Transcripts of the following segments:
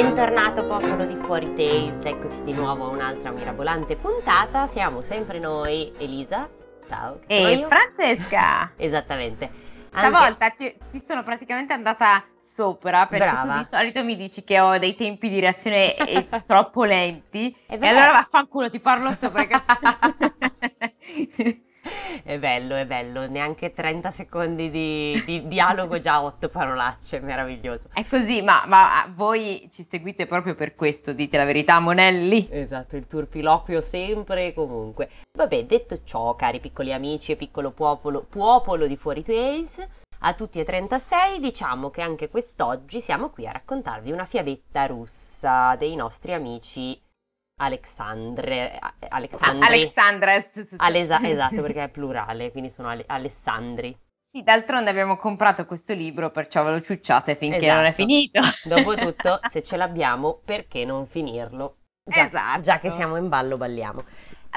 Bentornato popolo di Fuori Tales, eccoci di nuovo a un'altra mirabolante puntata. Siamo sempre noi, Elisa. Ciao. E. Francesca, Esattamente. Anche- stavolta ti, ti sono praticamente andata sopra perché Brava. tu di solito mi dici che ho dei tempi di reazione troppo lenti e allora vaffanculo ti parlo sopra. È bello, è bello, neanche 30 secondi di, di dialogo, già 8 parolacce, meraviglioso. È così, ma, ma voi ci seguite proprio per questo, dite la verità, Monelli. Esatto, il turpiloquio sempre e comunque. Vabbè, detto ciò, cari piccoli amici e piccolo popolo, popolo di Fuori Tales, a tutti e 36 diciamo che anche quest'oggi siamo qui a raccontarvi una fiabetta russa dei nostri amici Alexandre, a- Alexandri. Alexandra. Alesa- esatto, perché è plurale, quindi sono Ale- Alessandri. Sì, d'altronde abbiamo comprato questo libro, perciò ve lo ciucciate finché Esatto. non è finito. Dopotutto, se ce l'abbiamo, perché non finirlo? Già, Esatto. già che siamo in ballo, balliamo.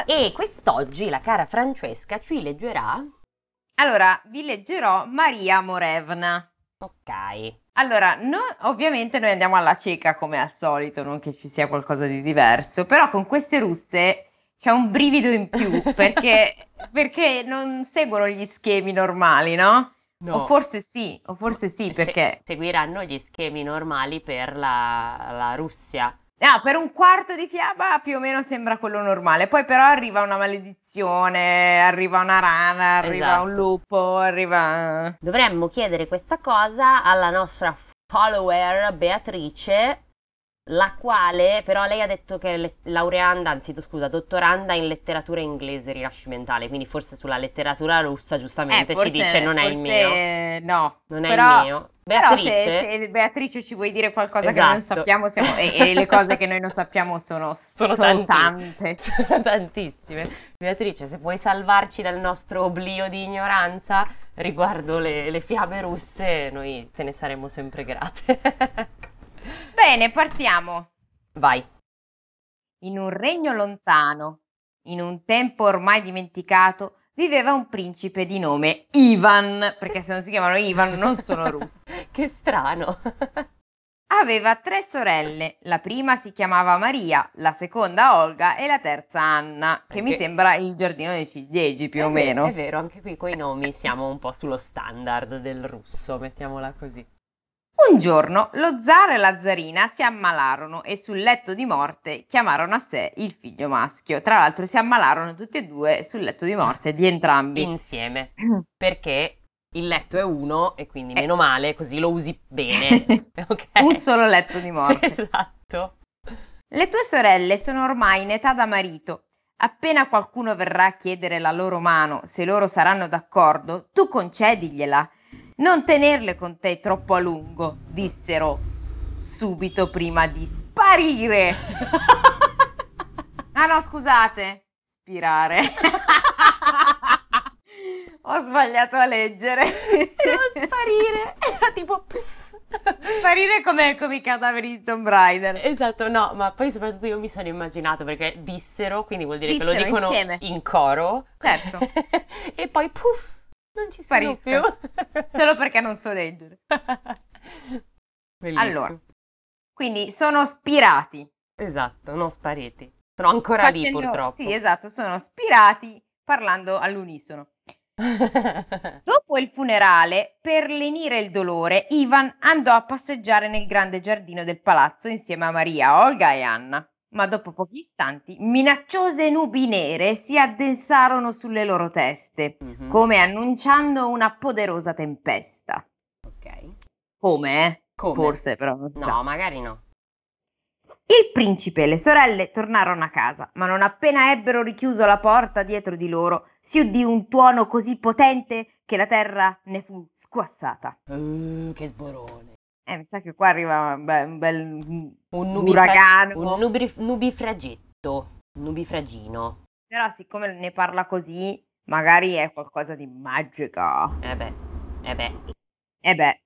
E quest'oggi la cara Francesca ci leggerà. Allora, vi leggerò Maria Morevna. Ok. Allora, no- ovviamente noi andiamo alla cieca come al solito, non che ci sia qualcosa di diverso, però con queste russe c'è un brivido in più perché, perché non seguono gli schemi normali, no? O forse sì, o forse sì, Se- perché seguiranno gli schemi normali per la, la Russia. No, per un quarto di fiaba più o meno sembra quello normale, poi però arriva una maledizione, arriva una rana, arriva Esatto. un lupo, arriva... Dovremmo chiedere questa cosa alla nostra follower Beatrice, la quale però lei ha detto che è laureanda, anzi scusa, dottoranda in letteratura inglese rinascimentale, quindi forse sulla letteratura russa giustamente Eh, forse- ci dice non è il mio. No, Non è però- il mio. Però Beatrice, se, se Beatrice ci vuoi dire qualcosa che noi non Esatto. sappiamo siamo- e, e le cose che noi non sappiamo sono, Sono sono tante. sono tantissime. Beatrice, se puoi salvarci dal nostro oblio di ignoranza riguardo le, le fiabe russe, noi te ne saremo sempre grate. Bene, partiamo. Vai. In un regno lontano, in un tempo ormai dimenticato, viveva un principe di nome Ivan, perché se non si chiamano Ivan non sono russi. Che strano. Aveva tre sorelle, la prima si chiamava Maria, la seconda Olga e la terza Anna, che mi Anche- sembra il giardino dei ciliegi più o È ve- meno. È vero, anche qui coi nomi siamo un po' sullo standard del russo, mettiamola così. Un giorno lo zar e la zarina si ammalarono e sul letto di morte chiamarono a sé il figlio maschio. Tra l'altro si ammalarono tutti e due sul letto di morte di entrambi. Insieme, perché il letto è uno e quindi meno male, così lo usi bene. Ok? Un solo letto di morte. Esatto. Le tue sorelle sono ormai in età da marito. Appena qualcuno verrà a chiedere la loro mano, se loro saranno d'accordo, tu concedigliela. Non tenerle con te troppo a lungo, dissero subito prima di sparire. Ah no, scusate. Spirare. Ho sbagliato a leggere. Devo sparire. Era tipo... Sparire come, come i cadaveri di Tomb Raider. Esatto, no, ma poi soprattutto io mi sono immaginato perché dissero, quindi vuol dire che lo Dissero dicono insieme. in coro. Certo. e poi puff, non ci sono Spariscono. più. Solo perché non so leggere. Bellissimo. Allora. Quindi sono spirati. Esatto, non spariti. Sono ancora lì Facendo- purtroppo. Sì, esatto, sono spirati parlando all'unisono. Dopo il funerale, per lenire il dolore, Ivan andò a passeggiare nel grande giardino del palazzo insieme a Maria, Olga e Anna. Ma dopo pochi istanti, minacciose nubi nere si addensarono sulle loro teste, Mhm, come annunciando una poderosa tempesta. Ok. Come? eh? Come? Forse, però non si sa. No, magari no. Il principe e le sorelle tornarono a casa, ma non appena ebbero richiuso la porta dietro di loro, si udì un tuono così potente che la terra ne fu squassata. Uh, che sborone. Eh, mi sa che qua arriva un bel, un bel Un, uragano. un nubri- nubifragetto. Nubifragino. Però siccome ne parla così, magari è qualcosa di magico. Eh beh, eh beh. E beh,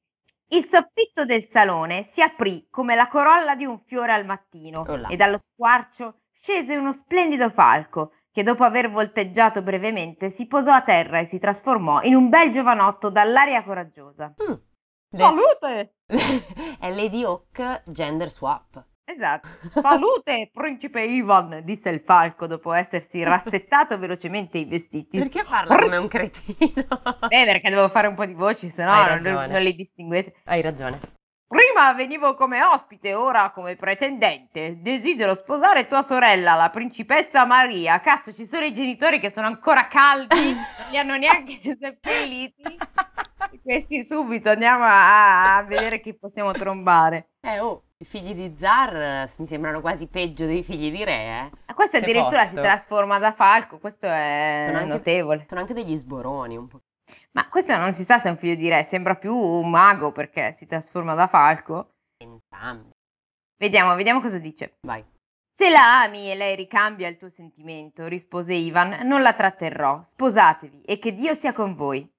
il soffitto del salone si aprì come la corolla di un fiore al mattino Oh là. e dallo squarcio scese uno splendido falco che dopo aver volteggiato brevemente si posò a terra e si trasformò in un bel giovanotto dall'aria coraggiosa. Mm. Salute! è Lady Hawk gender swap. Esatto. Salute, principe Ivan, disse il falco dopo essersi rassettato velocemente i vestiti. Perché parla come un cretino? Beh, perché devo fare un po' di voci, se no non, non li distinguete. Hai ragione. Prima venivo come ospite, ora come pretendente. Desidero sposare tua sorella, la principessa Maria. Cazzo, ci sono i genitori che sono ancora caldi, non li hanno neanche seppelliti. Questi subito andiamo a, a vedere chi possiamo trombare. Eh, oh, i figli di Zar eh, mi sembrano quasi peggio dei figli di re, eh. Questo Se addirittura posso. si trasforma da falco, questo è Sono anche- notevole. Sono anche degli sboroni un po'. Ma questo non si sa se è un figlio di re, sembra più un mago perché si trasforma da falco. Entrambi. Vediamo, vediamo cosa dice. Vai. Se la ami e lei ricambia il tuo sentimento, rispose Ivan, non la tratterrò. Sposatevi e che Dio sia con voi.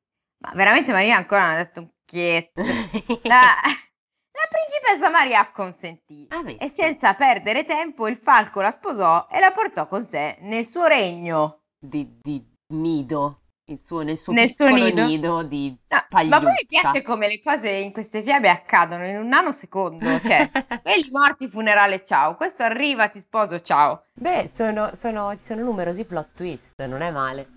Ma veramente Maria ancora non ha detto un chietto. La, la principessa Maria acconsentì Ah, e senza perdere tempo il falco la sposò e la portò con sé nel suo regno. Di, di nido. Suo, nel suo Nel suo nido. nido di No, ma poi mi piace come le cose in queste fiabe accadono in un nanosecondo. Cioè, quelli morti, funerale, ciao. Questo arriva, ti sposo, ciao. Beh, sono, sono- ci sono numerosi plot twist, non è male.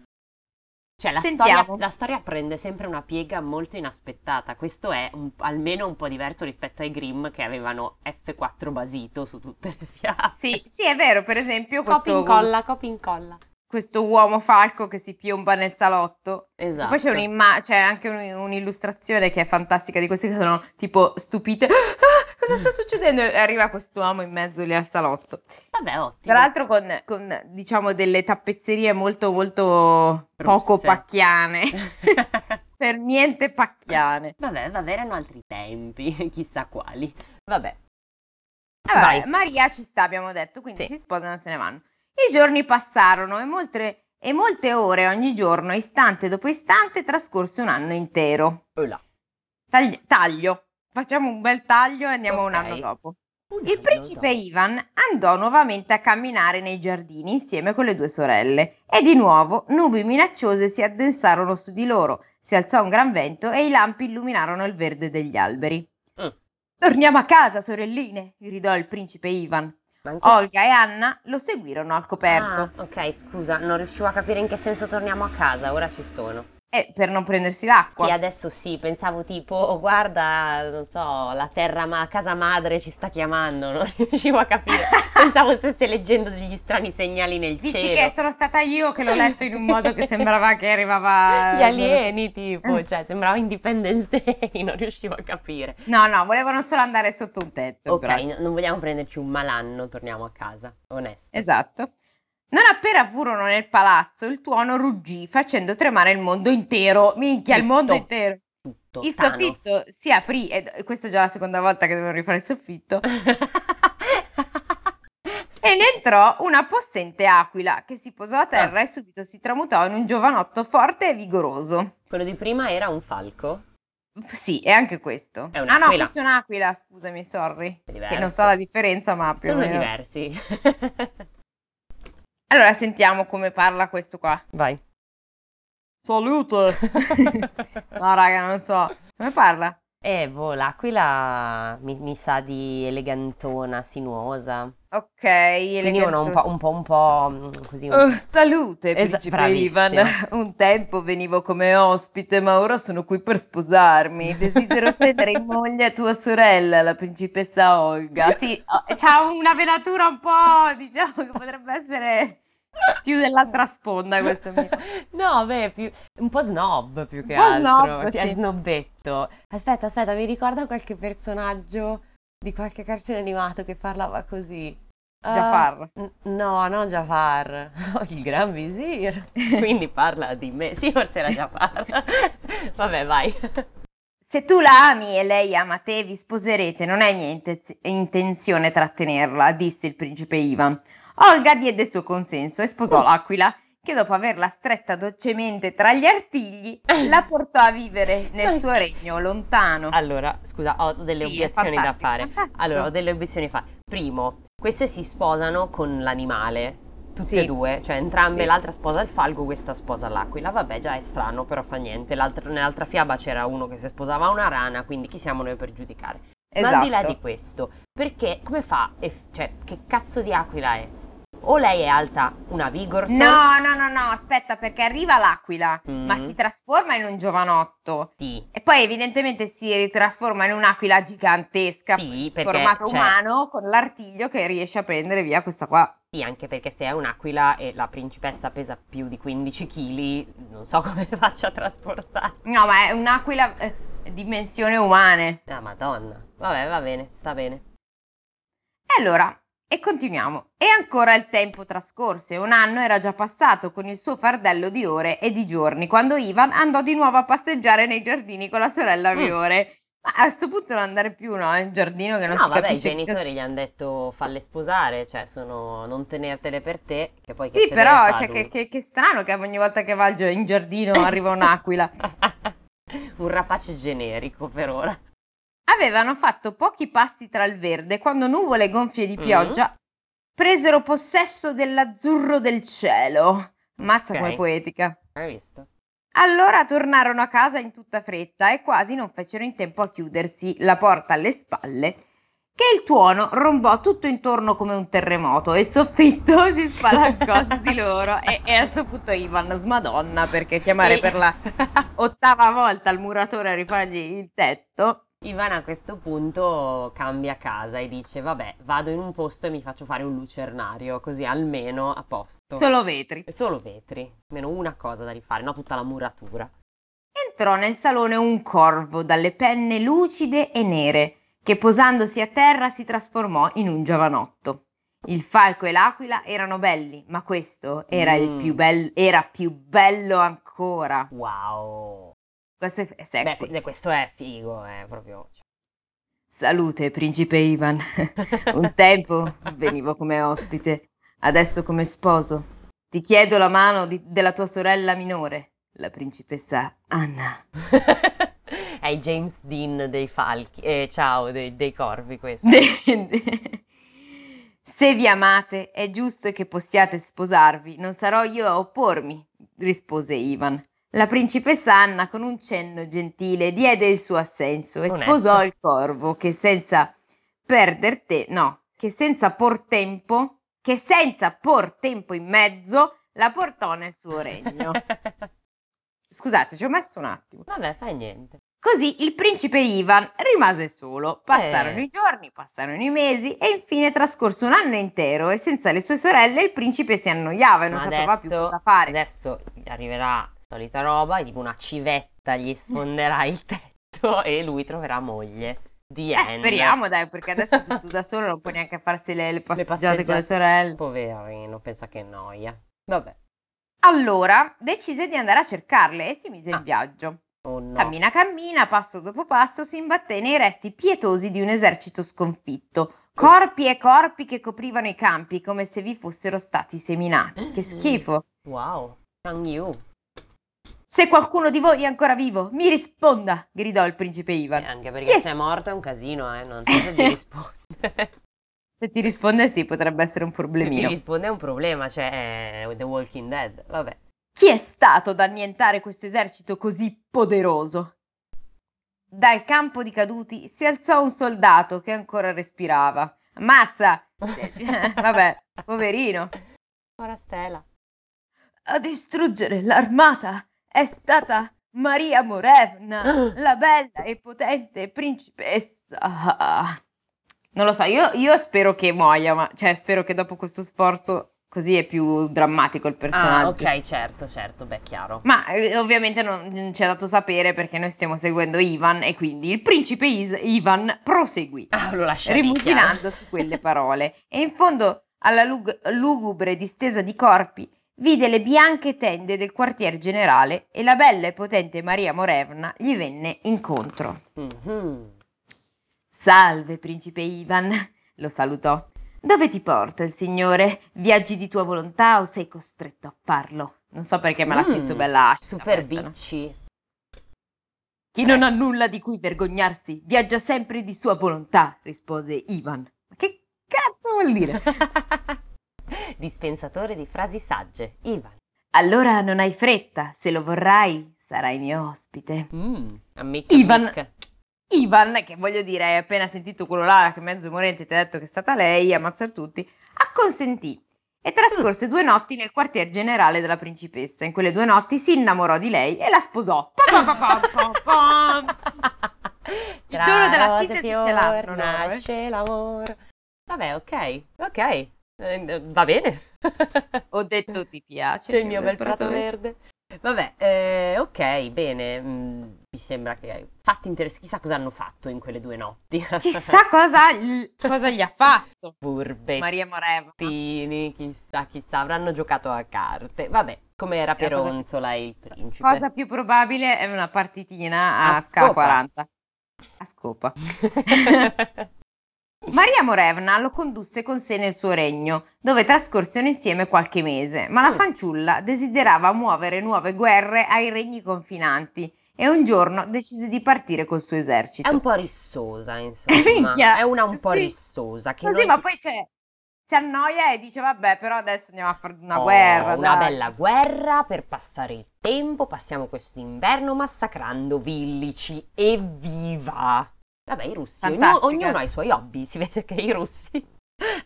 Cioè, la storia, la storia prende sempre una piega molto inaspettata. Questo è un- almeno un po' diverso rispetto ai Grimm che avevano F4 basito su tutte le fiabe. Sì, sì, è vero, per esempio, Copia questo, incolla, copia incolla. Questo uomo falco che si piomba nel salotto. E Esatto. Poi c'è, un'imma- c'è anche un- un'illustrazione che è fantastica di queste che sono tipo stupite. Ah, cosa sta succedendo? E arriva quest'uomo in mezzo lì al salotto. Vabbè, ottimo. Tra l'altro con, con, diciamo delle tappezzerie molto molto poco Russe. pacchiane. per niente pacchiane. Vabbè, vabbè, erano altri tempi, chissà quali. Vabbè, Vabbè, Vai. Eh, Maria ci sta, abbiamo detto, quindi Sì. si sposano e se ne vanno. I giorni passarono e molte, e molte ore ogni giorno, istante dopo istante, trascorse un anno intero. Tagli- taglio. Facciamo un bel taglio e andiamo un Ok. anno dopo. Un Il anno principe dopo. Ivan andò nuovamente a camminare nei giardini insieme con le due sorelle e di nuovo nubi minacciose si addensarono su di loro, si alzò un gran vento e i lampi illuminarono il verde degli alberi. Mm. Torniamo a casa, sorelline, gridò il principe Ivan. Anche- Olga e Anna lo seguirono al coperto Ah, ok, scusa, non riuscivo a capire in che senso torniamo a casa, ora ci sono. E per non prendersi l'acqua. Sì, adesso sì, pensavo tipo, oh, guarda, non so, la terra, ma casa madre ci sta chiamando, non riuscivo a capire. Pensavo stesse leggendo degli strani segnali nel Dici cielo. che sono stata io che l'ho letto in un modo che sembrava che arrivava Gli alieni, tipo, Eh. cioè, sembrava Independence Day, non riuscivo a capire. No, no, volevano solo andare sotto un tetto. Ok, però. non vogliamo prenderci un malanno, torniamo a casa, onesto. Esatto. Non appena furono nel palazzo, il tuono ruggì facendo tremare il mondo intero. Minchia, il Tutto. mondo intero. Tutto. Il Thanos. soffitto si aprì, e questa è già la seconda volta che devo rifare il soffitto, e ne entrò una possente aquila che si posò a terra e subito si tramutò in un giovanotto forte e vigoroso. Quello di prima era un falco? Sì, è anche questo. È ah no, questa è un'aquila, scusami, sorry. Che non so la differenza, ma più o Sono meno. diversi. Allora sentiamo come parla questo qua. Vai. Salute! no, raga, non so. Come parla? Eh, boh, l'aquila mi, mi sa di elegantona, sinuosa. Ok, Quindi uno un po', un po', un po' mm, così. un- Oh, salute, Esa- principe bravissima. Ivan. Un tempo venivo come ospite, ma ora sono qui per sposarmi. Desidero prendere in moglie tua sorella, la principessa Olga. Sì, oh, c'ha una venatura un po', diciamo, che potrebbe essere più dell'altra sponda questo mio. No, beh, più, un po' snob più che Un po' altro. snob, Sì, è snobbetto. Aspetta, aspetta, mi ricorda qualche personaggio di qualche cartone animato che parlava così. Jafar. n- no, non Jafar, il Gran Visir. Quindi parla di me. Sì, forse era Jafar. Vabbè, vai. Se tu la ami e lei ama te, vi sposerete, non è mia intenzione trattenerla, disse il principe Ivan. Olga diede il suo consenso e sposò Mm. l'aquila, che dopo averla stretta dolcemente tra gli artigli, la portò a vivere nel suo regno lontano. Allora, scusa, ho delle Sì, obiezioni da fare. fantastico. Allora, ho delle obiezioni da fare. Primo, queste si sposano con l'animale. tutte Sì. e due, cioè entrambe, Sì. l'altra sposa il falco, questa sposa l'aquila. Vabbè, già è strano, però fa niente. L'altra- nell'altra fiaba c'era uno che si sposava una rana, quindi chi siamo noi per giudicare? Ma al di là Esatto. di questo, perché come fa? Cioè, che cazzo di aquila è? O lei è alta una Vigorson? No, no, no, no, aspetta, perché arriva l'aquila, Mm. ma si trasforma in un giovanotto. Sì, E poi evidentemente si ritrasforma in un'aquila gigantesca, Sì, perché, formato cioè- umano, con l'artiglio che riesce a prendere via questa qua. sì, anche perché se è un'aquila e la principessa pesa più di 15 kg, non so come faccia a trasportare. No, ma è un'aquila eh, dimensione umane. Ah, madonna. Vabbè, va bene, sta bene. E allora, e continuiamo. E ancora il tempo trascorse. Un anno era già passato con il suo fardello di ore e di giorni, quando Ivan andò di nuovo a passeggiare nei giardini con la sorella Mm. minore. Ma a questo punto non andare più, no? In giardino che non No, si vabbè, i capisce che genitori gli hanno detto falle sposare, cioè sono non tenertele per te, che poi che Sì, però cioè, che, che- che strano che ogni volta che va in giardino arriva un'aquila. Un rapace generico per ora. Avevano fatto pochi passi tra il verde quando nuvole gonfie di Mm. pioggia presero possesso dell'azzurro del cielo. Mazza Ok. come poetica. Hai visto? Allora tornarono a casa in tutta fretta e quasi non fecero in tempo a chiudersi la porta alle spalle, che il tuono rombò tutto intorno come un terremoto e il soffitto si spalancò su di loro e, e a questo punto Ivan smadonna perché chiamare E- per la ottava volta il muratore a rifargli il tetto. Ivan a questo punto cambia casa e dice vabbè vado in un posto e mi faccio fare un lucernario così almeno a posto. Solo vetri. Solo vetri, almeno una cosa da rifare, no tutta la muratura. Entrò nel salone un corvo dalle penne lucide e nere, che posandosi a terra si trasformò in un giovanotto. Il falco e l'aquila erano belli, ma questo era il Mm. più bello, era più bello ancora. Wow. Questo è Beh, sexy. que- questo è figo, è proprio... Salute, principe Ivan. Un tempo venivo come ospite, adesso come sposo. Ti chiedo la mano di- della tua sorella minore, la principessa Anna. è il James Dean dei falchi, eh, ciao, dei, dei corvi questo. Se vi amate, è giusto che possiate sposarvi, non sarò io a oppormi, rispose Ivan. La principessa Anna, con un cenno gentile, diede il suo assenso e Onesto. sposò il corvo, che senza perder te, no, che senza por tempo, che senza por tempo in mezzo, la portò nel suo regno. Scusate, ci ho messo un attimo. Vabbè, fai niente. Così il principe Ivan rimase solo. Passarono Eh. i giorni, passarono i mesi e infine trascorso un anno intero e senza le sue sorelle il principe si annoiava e non Ma sapeva più adesso- cosa fare. Adesso arriverà solita roba, tipo una civetta gli sfonderà il tetto e lui troverà moglie. Di Eh, speriamo dai, perché adesso tutto da solo, non può neanche farsi le, le passeggiate con le passeggiate. sorelle. Poverino, pensa che noia. Vabbè. Allora decise di andare a cercarle e si mise Ah. in viaggio. Oh no. Cammina cammina, passo dopo passo, si imbatté nei resti pietosi di un esercito sconfitto. Corpi e corpi che coprivano i campi come se vi fossero stati seminati. Che schifo! Wow. Chang Yu. Se qualcuno di voi è ancora vivo, mi risponda! gridò il principe Ivan. Eh, anche perché è- se è morto è un casino, eh. Non so se ti risponde. Se ti risponde sì, potrebbe essere un Se ti problemino. risponde è un problema, cioè è The Walking Dead. Vabbè. Chi è stato ad annientare questo esercito così poderoso? Dal campo di caduti si alzò un soldato che ancora respirava. Ammazza! Vabbè, poverino. Ora Stella. A distruggere l'armata è stata Maria Morevna, la bella e potente principessa. Non lo so, io, io spero che muoia, ma cioè spero che dopo questo sforzo così è più drammatico il Ah, personaggio. ok, certo, certo, beh, chiaro. Ma eh, ovviamente non, non ci è dato sapere perché noi stiamo seguendo Ivan e quindi il principe Is- Ivan proseguì, Ah, lo rimuginando su quelle parole e in fondo alla lug- lugubre distesa di corpi vide le bianche tende del quartier generale e la bella e potente Maria Morevna gli venne incontro. Mhm. Salve, principe Ivan, lo salutò. Dove ti porta il signore? Viaggi di tua volontà o sei costretto a farlo? Non so perché me la Mm, sento bella acida Super questa, no? bitchy. Chi non ha nulla di cui vergognarsi viaggia sempre di sua volontà, rispose Ivan. Ma che cazzo vuol dire? Dispensatore di frasi sagge, Ivan. Allora non hai fretta, se lo vorrai sarai mio ospite. Mm, ammetti Ivan. Nick. Ivan, che voglio dire, hai appena sentito quello là che mezzo morente ti ha detto che è stata lei, ammazzare tutti, acconsentì e trascorse due notti nel quartier generale della principessa. In quelle due notti si innamorò di lei e la sposò. Il dono della sintesi ce l'hanno eh. nasce l'amore. Vabbè, ok, ok, eh, va bene. Ho detto ti piace. C'è il mio bel prato verde. Vabbè, eh, ok, bene. mm, mi sembra che fatti interessanti. Chissà cosa hanno fatto in quelle due notti. Chissà cosa, gli- cosa gli ha fatto Furbettini, Maria Moreva. chissà, chissà, avranno giocato a carte. Vabbè, come era La Peronzola e il principe. Cosa più probabile è una partitina a, A scopa. K40. A scopa. Maria Morevna lo condusse con sé nel suo regno, dove trascorsero insieme qualche mese, ma la Mm. fanciulla desiderava muovere nuove guerre ai regni confinanti e un giorno decise di partire col suo esercito. È un po' rissosa, insomma. È una un po' sì. rissosa. Che Così, non- ma poi c'è, si annoia e dice vabbè, però adesso andiamo a fare una Oh, guerra. Una dai." bella guerra per passare il tempo. Passiamo questo inverno massacrando villici. Evviva! Vabbè, i russi, ognu- Fantastica. ognuno ha i suoi hobby. Si vede che i russi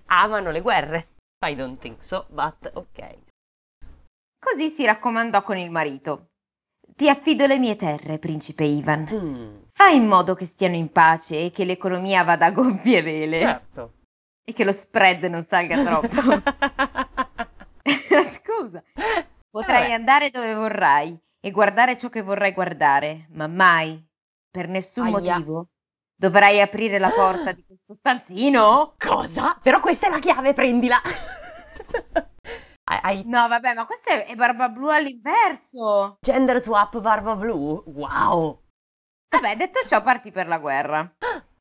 amano le guerre. I don't think so, but ok. Così si raccomandò con il marito. Ti affido le mie terre, principe Ivan. Mm, Fai in modo che stiano in pace e che l'economia vada a gonfie vele certo. e che lo spread non salga troppo. Scusa, potrai Vabbè. andare dove vorrai e guardare ciò che vorrai guardare, ma mai, per nessun Aia. motivo, dovrai aprire la porta di questo stanzino. Cosa? Però questa è la chiave, prendila. Hai- No, vabbè, ma questo è, è barba blu all'inverso. gender swap barba blu? Wow. Vabbè, detto ciò, partì per la guerra.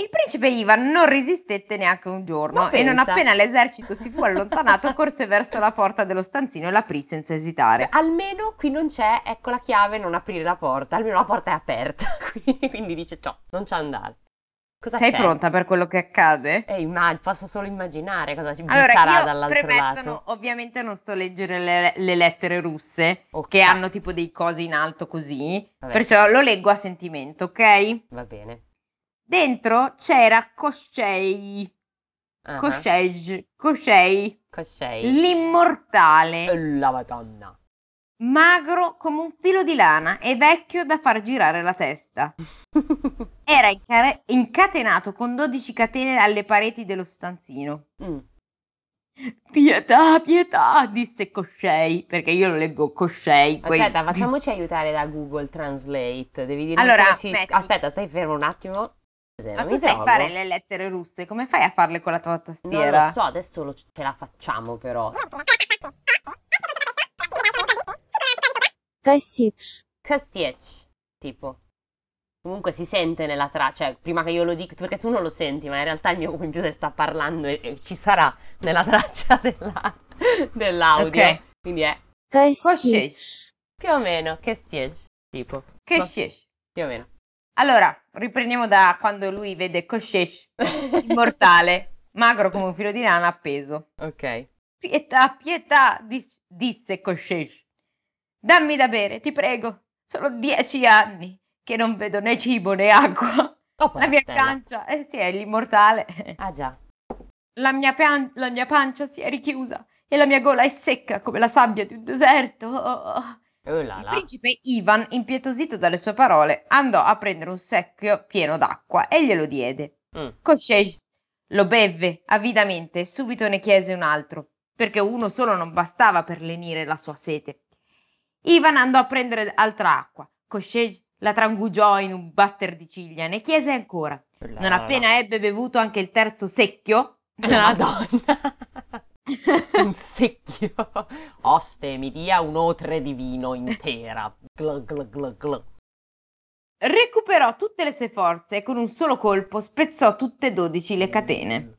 Il principe Ivan non resistette neanche un giorno e non appena l'esercito si fu allontanato corse verso la porta dello stanzino e l'aprì senza esitare. Almeno qui non c'è, ecco la chiave, non aprire la porta, almeno la porta è aperta, quindi, dice ciò, non c'è andare. Cosa Sei c'è? pronta per quello che accade? Eh, ma posso solo immaginare cosa ci Allora, sarà dall'altro premettono, lato. ovviamente non sto leggere le, le lettere russe Oh, che cazzo. hanno tipo dei cosi in alto così, Vabbè. perciò lo leggo a sentimento, ok? Va bene. Dentro c'era Koshei, Ah, Koshej, Koshei, Cos'è? l'immortale. La madonna. magro come un filo di lana e vecchio da far girare la testa. Era inca- incatenato con 12 catene alle pareti dello stanzino. Mm. Pietà, pietà, disse Coscei, perché io lo leggo Coscei. quei- Aspetta, facciamoci aiutare da Google Translate. Devi dire Allora, si... Aspetta, stai fermo un attimo. Se Ma non tu mi sai trovo. fare le lettere russe, come fai a farle con la tua Non tastiera? lo so, adesso lo- ce la facciamo però. Косич. Kastiec, tipo. Comunque si sente nella traccia, cioè prima che io lo dica, perché tu non lo senti, ma in realtà il mio computer sta parlando e, e ci sarà nella traccia della- dell'audio. Ok. Quindi è Coscei, più o meno Kastiec, tipo. Coscei. Più o meno. Allora, riprendiamo da quando lui vede Coscei, immortale, magro come un filo di lana appeso. ok. Pietà, pietà, dis- disse Coscei. Dammi da bere, ti prego. Sono dieci anni che non vedo né cibo né acqua. Oh, La mia Stella. pancia, eh sì, è l'immortale. Ah già. La mia, pan- la mia pancia si è richiusa e la mia gola è secca come la sabbia di un deserto. Oh là Il principe Ivan, impietosito dalle sue parole, andò a prendere un secchio pieno d'acqua e glielo diede. Mm. Coscei lo bevve avidamente e subito ne chiese un altro, perché uno solo non bastava per lenire la sua sete. Ivan andò a prendere altra acqua. Coscei la trangugiò in un batter di ciglia ne chiese ancora. Oh là Non appena ebbe bevuto anche il terzo secchio, Madonna. un secchio. Oste, mi dia un'otre di vino intera. Gl, gl, gl, gl. recuperò tutte le sue forze e con un solo colpo spezzò tutte e dodici le catene.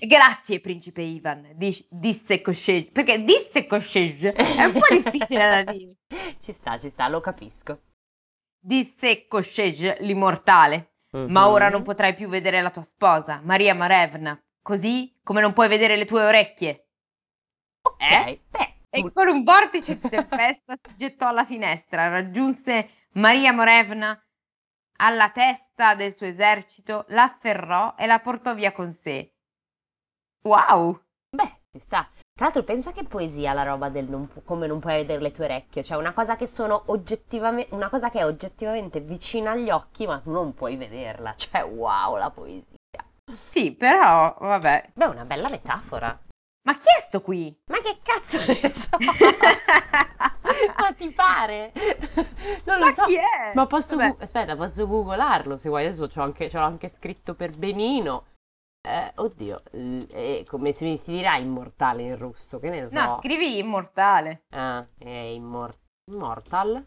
Grazie, principe Ivan, di- disse Coscege, perché disse Coscege è un po' difficile da dire. Ci sta, ci sta, lo capisco. Disse Coscege, l'immortale, ma Mhm. ora non potrai più vedere la tua sposa, Maria Marevna, Così come non puoi vedere le tue orecchie. Ok, Eh? beh, E con un vortice di tempesta si gettò alla finestra, raggiunse Maria Morevna alla testa del suo esercito, la afferrò e la portò via con sé. Wow! beh, ci sta. Tra l'altro pensa che poesia la roba del non pu- come non puoi vedere le tue orecchie, cioè una cosa che sono oggettivamente, una cosa che è oggettivamente vicina agli occhi, ma tu non puoi vederla, cioè wow, la poesia. Sì, però, vabbè. Beh, una bella metafora. Ma chi è sto qui? Ma che cazzo ne so? Ma ti pare? Non lo Ma so. chi è? Ma posso, gu- aspetta, posso googlarlo se vuoi. Adesso c'ho anche, c'ho anche scritto per benino. Eh, oddio, è come si, si dirà immortale in russo, che ne so. No, scrivi immortale. Ah, è immor- immortal.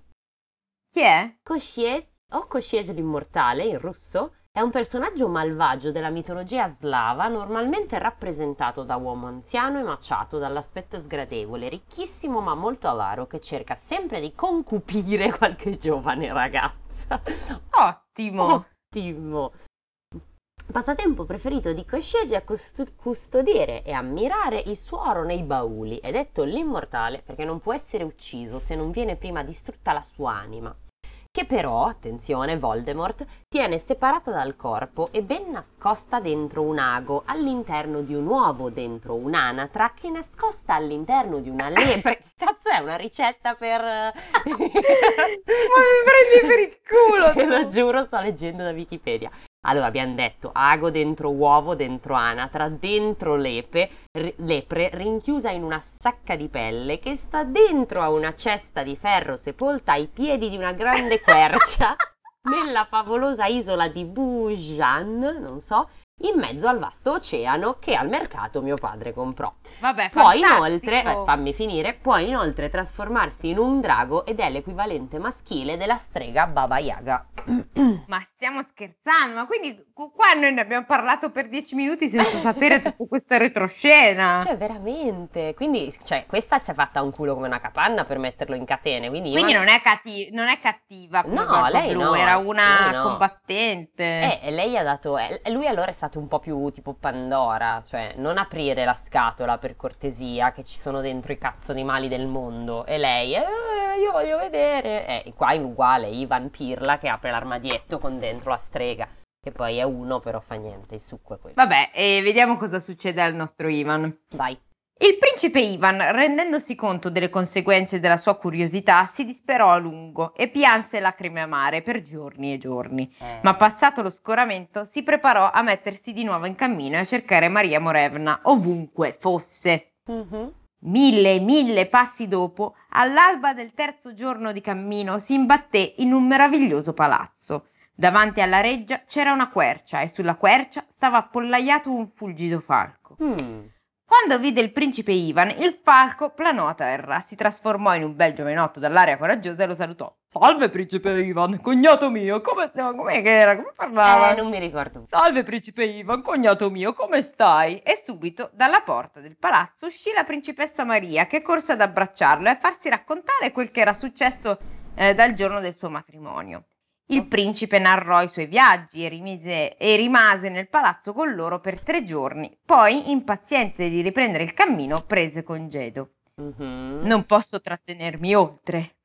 Chi è? Koshiet, o Koshiet l'immortale in russo, è un personaggio malvagio della mitologia slava, normalmente rappresentato da uomo anziano e maciato dall'aspetto sgradevole, ricchissimo ma molto avaro, che cerca sempre di concupire qualche giovane ragazza. Ottimo. Ottimo! Passatempo preferito di Koshiege è cust- custodire e ammirare il suo oro nei bauli, è detto l'immortale perché non può essere ucciso se non viene prima distrutta la sua anima, che però, attenzione, Voldemort tiene separata dal corpo e ben nascosta dentro un ago, all'interno di un uovo dentro un'anatra che è nascosta all'interno di una lepre. Che cazzo è una ricetta per... Ma mi prendi per il culo. Te lo giuro, sto leggendo da Wikipedia. Allora, abbiamo detto ago dentro uovo, dentro anatra, dentro lepe, ri- lepre, rinchiusa in una sacca di pelle che sta dentro a una cesta di ferro sepolta ai piedi di una grande quercia nella favolosa isola di Bujan, non so, in mezzo al vasto oceano che al mercato mio padre comprò. Vabbè, Può inoltre, eh, fammi finire, può inoltre trasformarsi in un drago ed è l'equivalente maschile della strega Baba Yaga. Ma stiamo scherzando? Ma quindi qu- qua noi ne abbiamo parlato per dieci minuti senza sapere tutta questa retroscena. Cioè, veramente. Quindi, cioè, questa si è fatta un culo come una capanna per metterlo in catene. Quindi, Quindi non è, catti- non è cattiva No, lei Blu, no, era una no. combattente. Eh, lei ha dato. eh, lui allora è stato un po' più tipo Pandora, cioè non aprire la scatola per cortesia, che ci sono dentro i cazzo animali del mondo. E lei, eh, io voglio vedere. E qua è uguale, Ivan Pirla che apre l'armadietto con dentro la strega, che poi è uno, però fa niente, il succo è quello. Vabbè, e vediamo cosa succede al nostro Ivan. Vai. Il principe Ivan, rendendosi conto delle conseguenze della sua curiosità, si disperò a lungo e pianse lacrime amare per giorni e giorni. Eh, Ma passato lo scoramento, si preparò a mettersi di nuovo in cammino e a cercare Maria Morevna ovunque fosse. mhm. Mille e mille passi dopo, all'alba del terzo giorno di cammino, si imbatté in un meraviglioso palazzo. Davanti alla reggia c'era una quercia e sulla quercia stava appollaiato un fulgido falco. Mm. Quando vide il principe Ivan, il falco planò a terra, si trasformò in un bel giovinotto dall'aria coraggiosa e lo salutò. Salve principe Ivan, cognato mio, come stiamo? Com'è che era? Come parlava? Eh, non mi ricordo. Salve principe Ivan, cognato mio, come stai? E subito dalla porta del palazzo uscì la principessa Maria che corse ad abbracciarlo e a farsi raccontare quel che era successo eh, dal giorno del suo matrimonio. Il principe narrò i suoi viaggi e, rimise- e rimase nel palazzo con loro per tre giorni. Poi, impaziente di riprendere il cammino, prese congedo. Mhm. Non posso trattenermi oltre.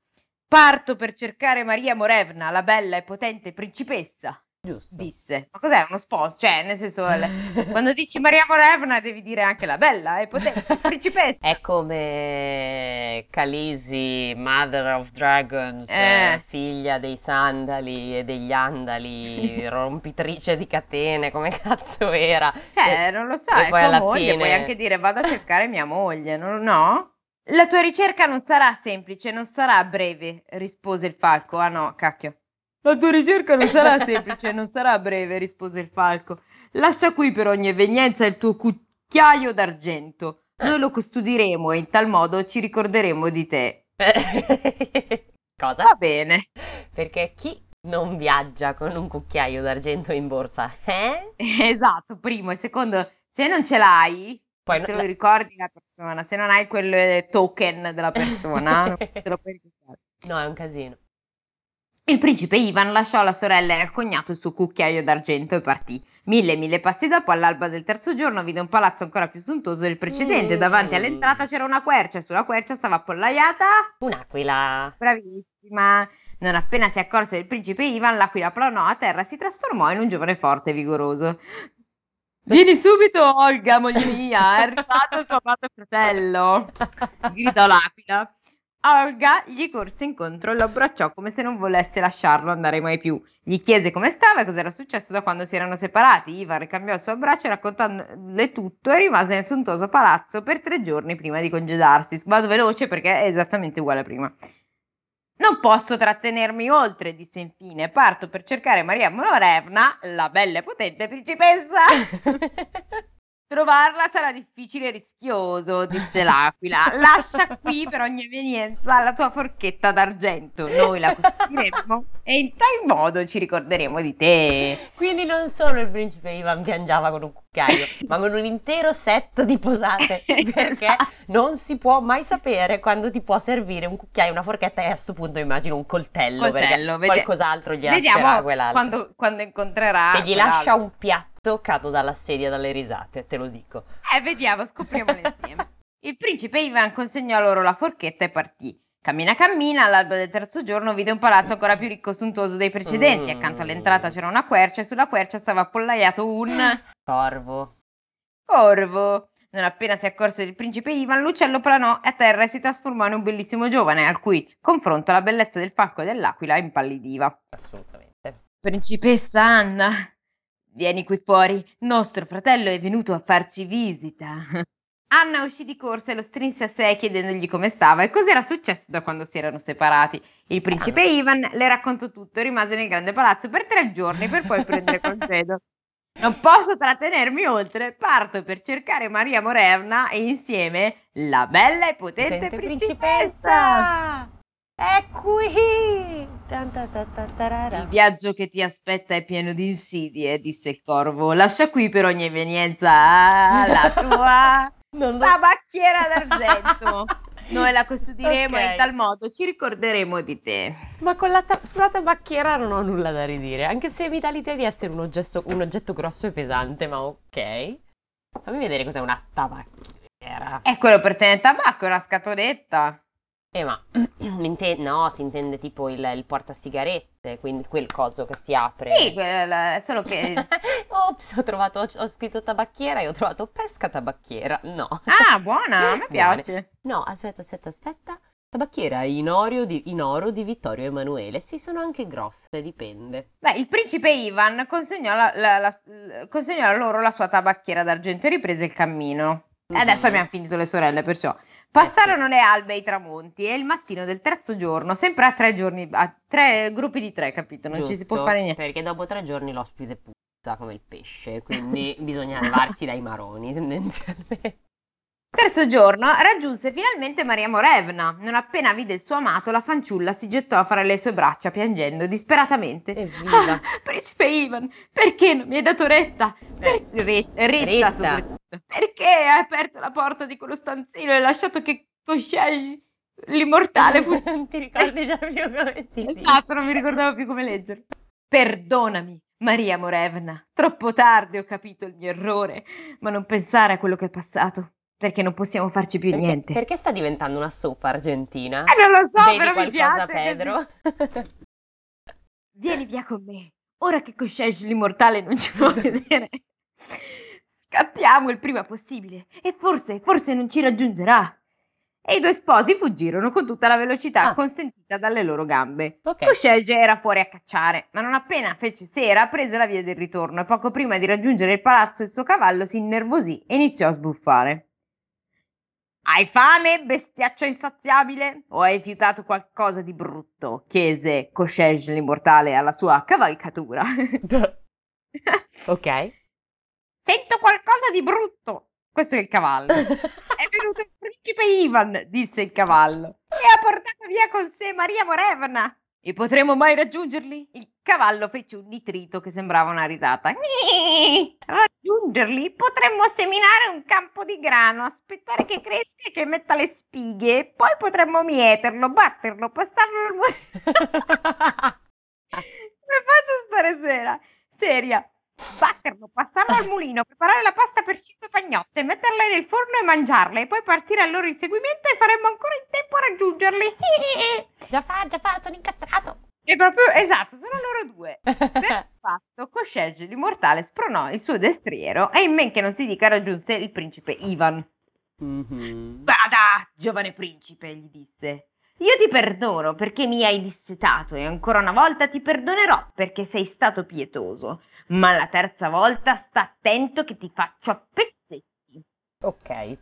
Parto per cercare Maria Morevna, la bella e potente principessa Giusto. disse. Ma cos'è uno sposo? Cioè, nel senso, quando dici Maria Morevna devi dire anche la bella e potente principessa. È come Khaleesi, Mother of Dragons, Eh. eh, figlia dei sandali e degli andali, rompitrice di catene, come cazzo era? Cioè, non lo so, e poi alla moglie, fine- puoi anche dire vado a cercare mia moglie, no? La tua ricerca non sarà semplice, non sarà breve, rispose il falco. Ah no, cacchio. La tua ricerca non sarà semplice, non sarà breve, rispose il falco. Lascia qui per ogni evenienza il tuo cucchiaio d'argento. Noi lo custodiremo e in tal modo ci ricorderemo di te. Cosa? Va bene. Perché chi non viaggia con un cucchiaio d'argento in borsa? Eh? Esatto, primo e secondo, se non ce l'hai, Poi te no- lo ricordi la persona, se non hai quel token della persona, non te lo puoi ricordare. No, è un casino. Il principe Ivan lasciò alla sorella e al cognato il suo cucchiaio d'argento e partì. Mille e mille passi dopo, all'alba del terzo giorno, vide un palazzo ancora più sontuoso del precedente. Mm. Davanti all'entrata c'era una quercia e sulla quercia stava appollaiata. Un'aquila. Bravissima! Non appena si accorse del principe Ivan, l'aquila planò a terra e si trasformò in un giovane forte e vigoroso. Vieni subito, Olga, moglie mia, è arrivato il tuo amato fratello! gridò l'aquila. Olga gli corse incontro e lo abbracciò come se non volesse lasciarlo andare mai più. Gli chiese come stava e cosa era successo da quando si erano separati. Ivan ricambiò il suo abbraccio raccontandole tutto e rimase nel sontuoso palazzo per tre giorni prima di congedarsi. Vado veloce perché è esattamente uguale a prima. Non posso trattenermi oltre, disse infine. Parto per cercare Maria Morevna, la bella e potente principessa. Trovarla sarà difficile e rischioso, disse l'aquila. Lascia qui per ogni evenienza la tua forchetta d'argento. Noi la costruiremo e in tal modo ci ricorderemo di te. Quindi non solo il principe Ivan piangiava con un cucchiaio, ma con un intero set di posate, perché Esatto. non si può mai sapere quando ti può servire un cucchiaio, una forchetta e a questo punto immagino un coltello, Coltello, perché vedi- qualcos'altro gli lascerà quell'altro. quando, quando incontrerà. Se gli lascia un piatto cado dalla sedia dalle risate, te lo dico. Eh, vediamo, scopriamolo insieme. Il principe Ivan consegnò loro la forchetta e partì. Cammina cammina, all'alba del terzo giorno vide un palazzo ancora più ricco e sontuoso dei precedenti. Mm. Accanto all'entrata c'era una quercia e sulla quercia stava appollaiato un Corvo. corvo. Non appena si accorse del principe Ivan, l'uccello planò a terra e si trasformò in un bellissimo giovane, al cui confronto la bellezza del falco e dell'aquila impallidiva. Assolutamente. Principessa Anna, vieni qui fuori, nostro fratello è venuto a farci visita. Anna uscì di corsa e lo strinse a sé chiedendogli come stava e cos'era successo da quando si erano separati. Il principe Ivan le raccontò tutto e rimase nel grande palazzo per tre giorni per poi prendere congedo. Non posso trattenermi oltre, parto per cercare Maria Morevna e insieme la bella e potente Potente principessa. È qui! Il viaggio che ti aspetta è pieno di insidie, disse il corvo. Lascia qui per ogni evenienza ah, la tua Non lo- tabacchiera d'argento. Noi la custodiremo e Ok. in tal modo ci ricorderemo di te. Ma con la ta- sulla tabacchiera non ho nulla da ridire, anche se mi dà l'idea di essere un oggetto, un oggetto grosso e pesante, ma ok. Fammi vedere cos'è una tabacchiera. È quello per tenere tabacco, è una scatoletta. Eh, ma no, si intende tipo il, il portasigarette, quindi quel coso che si apre. Sì, quella- solo che... Ops, ho trovato, ho scritto tabacchiera e ho trovato pesca tabacchiera. No. Ah, buona, a me Buone. piace. No, aspetta, aspetta, aspetta. Tabacchiera in, oro di, in oro di Vittorio Emanuele. Sì, sono anche grosse, dipende. Beh, il principe Ivan consegnò, la- la- la- consegnò loro la sua tabacchiera d'argento e riprese il cammino. Adesso abbiamo finito le sorelle, perciò passarono le albe e i tramonti e il mattino del terzo giorno, sempre a tre giorni, a tre gruppi di tre, capito? Non ci si può Giusto, fare niente. Perché dopo tre giorni l'ospite puzza come il pesce, quindi bisogna levarsi dai maroni tendenzialmente. Terzo giorno raggiunse finalmente Maria Morevna. Non appena vide il suo amato, la fanciulla si gettò a fare le sue braccia piangendo disperatamente. Evviva! Ah, principe Ivan, perché non mi hai dato retta? Per- re- retta, Retta. soprattutto. Perché hai aperto la porta di quello stanzino e hai lasciato che Concierge, l'immortale, fu... non ti ricordi già più come si dice. Esatto, non mi ricordavo più come leggerlo. Perdonami, Maria Morevna. Troppo tardi ho capito il mio errore, ma non pensare a quello che è passato, perché non possiamo farci più Perché, niente. perché sta diventando una soap argentina? Eh, non lo so, Vedi però mi piace. Pedro? Vieni via con me. Ora che Concierge l'immortale non ci può vedere. Scappiamo il prima possibile e forse, forse non ci raggiungerà. E i due sposi fuggirono con tutta la velocità Ah. consentita dalle loro gambe. Ok. Concierge era fuori a cacciare, ma non appena fece sera prese la via del ritorno e poco prima di raggiungere il palazzo il suo cavallo si innervosì e iniziò a sbuffare. Hai fame, bestiaccio insaziabile? O hai fiutato qualcosa di brutto? chiese Concierge l'immortale alla sua cavalcatura. ok. Sento qualcosa di brutto. Questo è il cavallo. È venuto il principe Ivan, disse il cavallo, e ha portato via con sé Maria Morevna. E potremo mai raggiungerli? Il cavallo fece un nitrito che sembrava una risata raggiungerli potremmo seminare un campo di grano, aspettare che cresca e che metta le spighe, poi potremmo mieterlo, batterlo, passarlo al muro. Come faccio stare sera? Seria. Batterlo, passarlo al mulino, preparare la pasta per 5 pagnotte, metterle nel forno e mangiarle, e poi partire al loro inseguimento e faremo ancora in tempo a raggiungerli. già fa, già fa, sono incastrato. È proprio esatto, sono loro due. Per fatto, Coscegge l'immortale spronò il suo destriero e in men che non si dica raggiunse il principe Ivan. Mhm. Vada, giovane principe, gli disse. Io ti perdono perché mi hai dissetato e ancora una volta ti perdonerò perché sei stato pietoso. Ma la terza volta sta attento che ti faccio a pezzetti. Ok.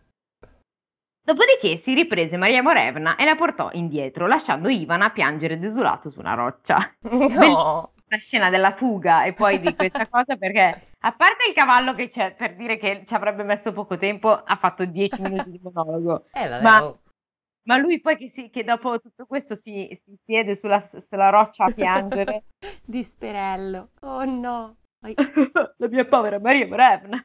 Dopodiché si riprese Maria Morevna e la portò indietro, lasciando Ivan a piangere desolato su una roccia. No. Questa scena della fuga e poi di questa cosa perché, a parte il cavallo che c'è per dire che ci avrebbe messo poco tempo, ha fatto 10 minuti di monologo. Eh, vabbè, Ma- oh. Ma lui poi che, si- che dopo tutto questo si, si siede sulla, sulla roccia a piangere. Disperello. Oh no. La mia povera Maria Morevna.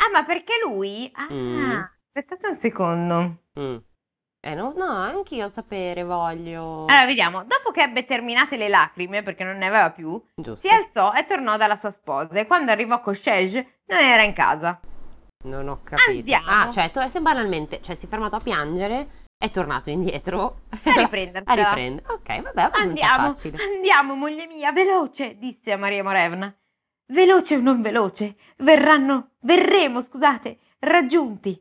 Ah, ma perché lui? Ah, Mm. aspettate un secondo. Mm. Eh no, no, anch'io sapere voglio. Allora, vediamo. Dopo che ebbe terminate le lacrime, perché non ne aveva più, Giusto. si alzò e tornò dalla sua sposa. E quando arrivò Coscege, non era in casa. Non ho capito. Andiamo. Ah, cioè, tu, se banalmente, cioè, si è fermato a piangere, è tornato indietro. A riprendersela. a riprendere. Ok, vabbè, Andiamo, facile. andiamo, moglie mia, veloce, disse a Maria Morevna. Veloce o non veloce, verranno, verremo, scusate, raggiunti.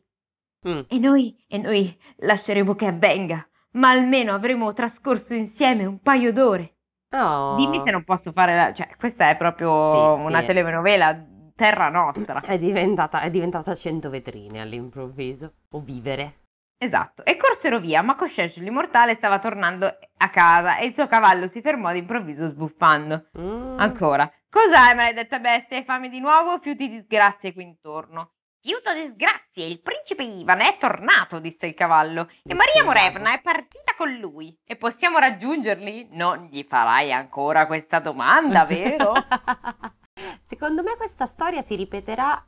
Mm. E noi, e noi lasceremo che avvenga, ma almeno avremo trascorso insieme un paio d'ore. Oh. Dimmi se non posso fare la... cioè, questa è proprio Sì, una sì. telenovela terra nostra. È diventata, è diventata 100 vetrine all'improvviso. O vivere. Esatto, e corsero via, ma Coscesce l'immortale stava tornando a casa e il suo cavallo si fermò d'improvviso sbuffando. Mm. Ancora. Cos'hai, maledetta bestia? Hai fame di nuovo fiuti disgrazie qui intorno? Fiuto disgrazie, il principe Ivan è tornato, disse il cavallo, e Maria. Morevna è partita con lui. E possiamo raggiungerli? Non gli farai ancora questa domanda, vero? Secondo me questa storia si ripeterà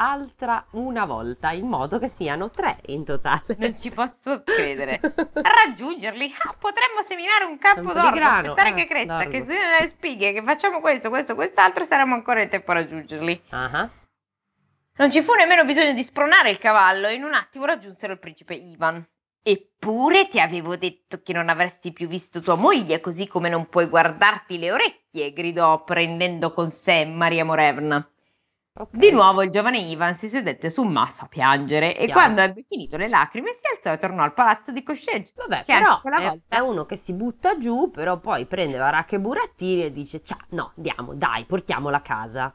altra una volta, in modo che siano tre in totale. Non ci posso credere. Raggiungerli? Ah, potremmo seminare un campo d'orzo, grano, aspettare eh, che cresca, d'orzo. che se ne spighe, che facciamo questo, questo, quest'altro, saremo ancora in tempo a raggiungerli. Ah, Non ci fu nemmeno bisogno di spronare il cavallo e in un attimo raggiunsero il principe Ivan. Eppure ti avevo detto che non avresti più visto tua moglie, così come non puoi guardarti le orecchie, gridò prendendo con sé Maria Morevna. Ok. Di nuovo il giovane Ivan si sedette su un masso a piangere e quando ebbe finito le lacrime si alzò e tornò al palazzo di Coscegge. Vabbè, però è, volta- è uno che si butta giù, però poi prende baracche e burattini e dice, ciao, no, andiamo, dai, portiamola a casa.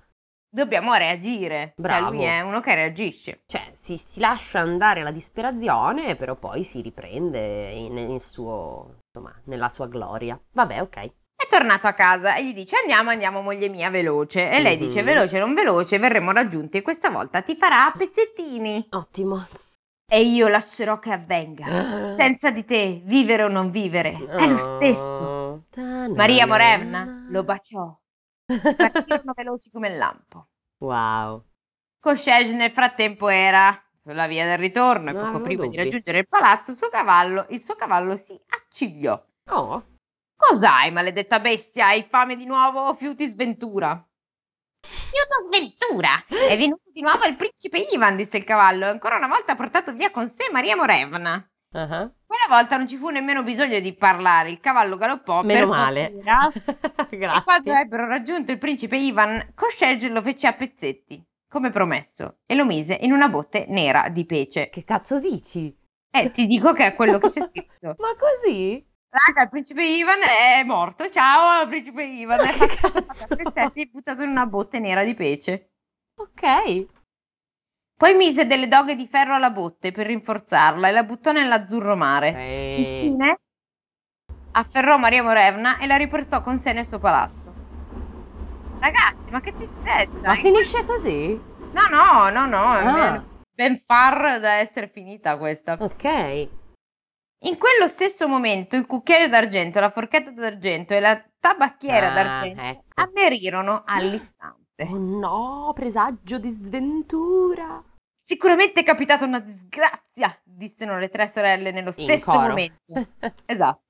Dobbiamo reagire. Bravo. Cioè lui è uno che reagisce. Cioè, si, si lascia andare la disperazione, però poi si riprende in, in suo, insomma, nella sua gloria. Vabbè, ok. È tornato a casa e gli dice andiamo, andiamo moglie mia, veloce. E lei Mhm. dice veloce, non veloce, verremo raggiunti e questa volta ti farà a pezzettini. Ottimo. E io lascerò che avvenga. Senza di te, vivere o non vivere, è lo stesso. Oh. Maria Morevna lo baciò. Partirono veloci come il lampo. Wow. Coscege nel frattempo era sulla via del ritorno e poco prima di dubbi. raggiungere il palazzo, suo cavallo, il suo cavallo si accigliò. Oh, Cos'hai, maledetta bestia? Hai fame di nuovo o fiuti sventura? Fiuto sventura! È venuto di nuovo il principe Ivan, disse il cavallo, e ancora una volta ha portato via con sé Maria Morevna. ah. Quella volta non ci fu nemmeno bisogno di parlare, il cavallo galoppò meno per male. fortuna, E quando Grazie. ebbero raggiunto il principe Ivan, Coscege lo fece a pezzetti, come promesso, e lo mise in una botte nera di pece. Che cazzo dici? Eh, ti dico che è quello che c'è scritto. Ma così? Raga, il principe Ivan è morto. Ciao, principe Ivan. È pezzetti e buttato in una botte nera di pece. Ok. Poi mise delle doghe di ferro alla botte per rinforzarla e la buttò nell'azzurro mare. Eh, Infine afferrò Maria Morevna e la riportò con sé nel suo palazzo. Ragazzi, ma che tristezza! ma finisce così? No, no, no, no, è Ah. ben far da essere finita questa. Ok. In quello stesso momento il cucchiaio d'argento, la forchetta d'argento e la tabacchiera Ah, d'argento ecco. annerirono all'istante. Oh no, presagio di sventura. Sicuramente è capitata una disgrazia, dissero le tre sorelle nello stesso momento. Esatto.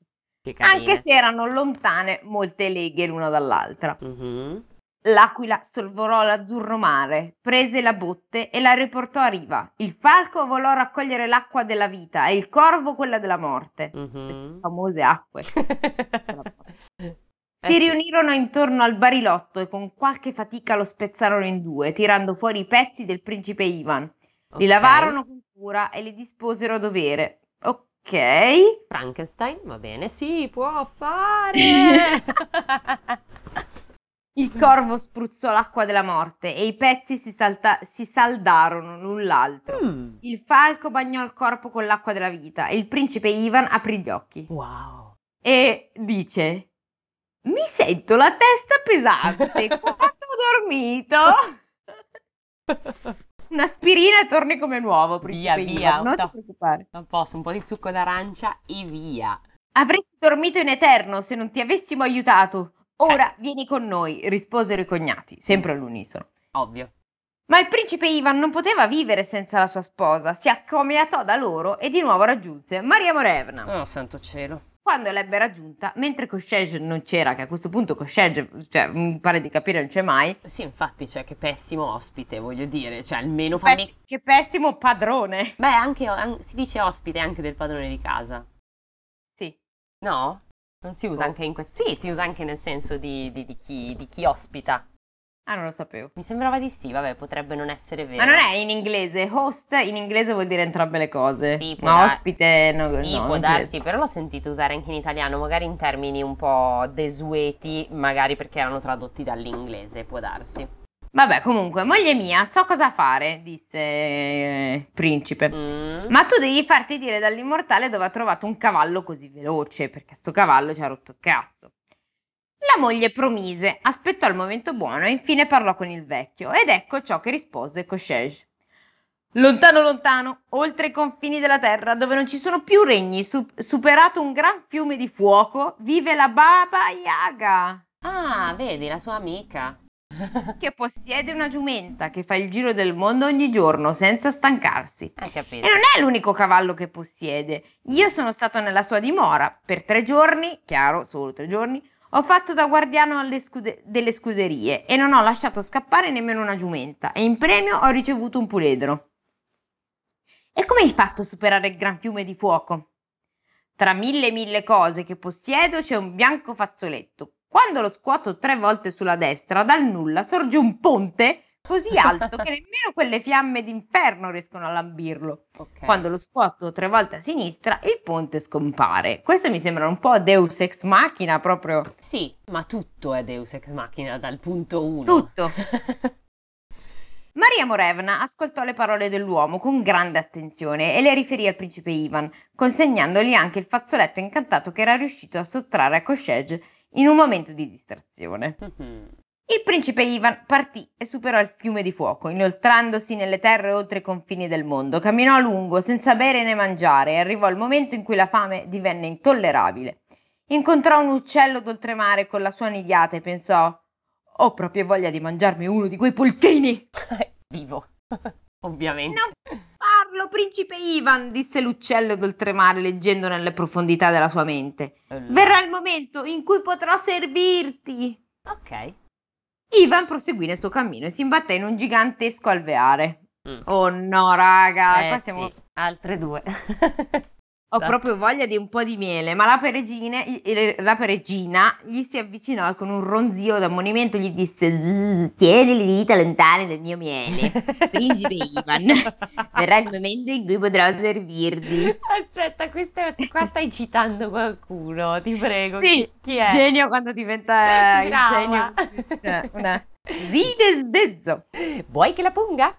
Anche se erano lontane molte leghe l'una dall'altra. Mhm. L'aquila sorvolò l'azzurro mare, prese la botte e la riportò a riva. Il falco volò raccogliere l'acqua della vita e il corvo quella della morte. Mhm. Famose acque. Eh Si sì. riunirono intorno al barilotto e con qualche fatica lo spezzarono in due, tirando fuori i pezzi del principe Ivan. Li Ok. lavarono con cura e li disposero a dovere. Ok. Frankenstein, va bene, si può fare. Il corvo spruzzò l'acqua della morte e i pezzi si, salta- si saldarono l'un l'altro. Mm, Il falco bagnò il corpo con l'acqua della vita e il principe Ivan aprì gli occhi Wow. e dice: Mi sento la testa pesante. Quanto ho dormito? Un'aspirina e torni come nuovo, principe Via, Ivan. via, Non ti preoccupare. Non posso, un po' di succo d'arancia e via. Avresti dormito in eterno se non ti avessimo aiutato. Ora vieni con noi, risposero i cognati, sempre all'unisono. Ovvio. Ma il principe Ivan non poteva vivere senza la sua sposa, si accomiatò da loro e di nuovo raggiunse Maria Morevna. Oh, santo cielo. Quando l'ebbe raggiunta, mentre Koshej non c'era, che a questo punto Koshej, cioè, mi pare di capire, non c'è mai, Sì, infatti, cioè, che pessimo ospite, voglio dire. Cioè, almeno fammi... pess- che pessimo padrone. Beh, anche, an- si dice ospite anche del padrone di casa. Sì, No? Non si usa Oh. anche in questo... Sì, si usa anche nel senso di, di- di chi, di chi ospita. ah, non lo sapevo. Mi sembrava di sì, vabbè, potrebbe non essere vero. Ma non è in inglese, host in inglese vuol dire entrambe le cose, Sì, ma dar- ospite no, Sì, no, può darsi, però l'ho sentito usare anche in italiano, magari in termini un po' desueti, magari perché erano tradotti dall'inglese, può darsi. Vabbè, comunque, moglie mia, so cosa fare, disse il principe. Mm. Ma tu devi farti dire dall'immortale dove ha trovato un cavallo così veloce, perché sto cavallo ci ha rotto il cazzo. La moglie promise, aspettò il momento buono e infine parlò con il vecchio, ed ecco ciò che rispose Koshej. Lontano, lontano, oltre i confini della terra, dove non ci sono più regni, su- superato un gran fiume di fuoco, vive la Baba Yaga, Ah, vedi, la sua amica. che possiede una giumenta che fa il giro del mondo ogni giorno senza stancarsi. Hai E non è l'unico cavallo che possiede. Io sono stato nella sua dimora per tre giorni, chiaro, solo tre giorni. Ho fatto da guardiano alle scude- delle scuderie e non ho lasciato scappare nemmeno una giumenta. E in premio ho ricevuto un puledro. E come hai fatto a superare il gran fiume di fuoco? Tra mille e mille cose che possiedo c'è un bianco fazzoletto. Quando lo scuoto tre volte sulla destra, dal nulla sorge un ponte così alto che nemmeno quelle fiamme d'inferno riescono a lambirlo. Ok. Quando lo scuoto tre volte a sinistra, il ponte scompare. Questo mi sembra un po' Deus ex machina, proprio Sì, ma tutto è Deus Ex Machina dal punto 1. tutto. Maria Morevna ascoltò le parole dell'uomo con grande attenzione e le riferì al principe Ivan, consegnandogli anche il fazzoletto incantato che era riuscito a sottrarre a Koshej in un momento di distrazione. Il principe Ivan partì e superò il fiume di fuoco, inoltrandosi nelle terre oltre i confini del mondo. Camminò a lungo, senza bere né mangiare, e arrivò il momento in cui la fame divenne intollerabile. Incontrò un uccello d'oltremare con la sua nidiata e pensò: Ho proprio voglia di mangiarmi uno di quei polchini! Vivo, ovviamente. Non farlo, principe Ivan, disse l'uccello d'oltremare leggendo nelle profondità della sua mente. Verrà il momento in cui potrò servirti. Ok. Ivan proseguì nel suo cammino e si imbatté in un gigantesco alveare. Mm. Oh no, raga, Eh, qua siamo- sì, altre due. ho proprio voglia di un po' di miele. Ma la peregina, la peregina gli si avvicinò e con un ronzio d'ammonimento gli disse: "Zzz, Tieni le dita lontane dal mio miele. Principe Ivan, verrà il momento in cui potrò servirti. Aspetta, questa, qua stai citando qualcuno, ti prego. Sì, chi, chi è? Genio quando diventa il Brava. genio. Una... Zide sdezzo. Vuoi che la punga?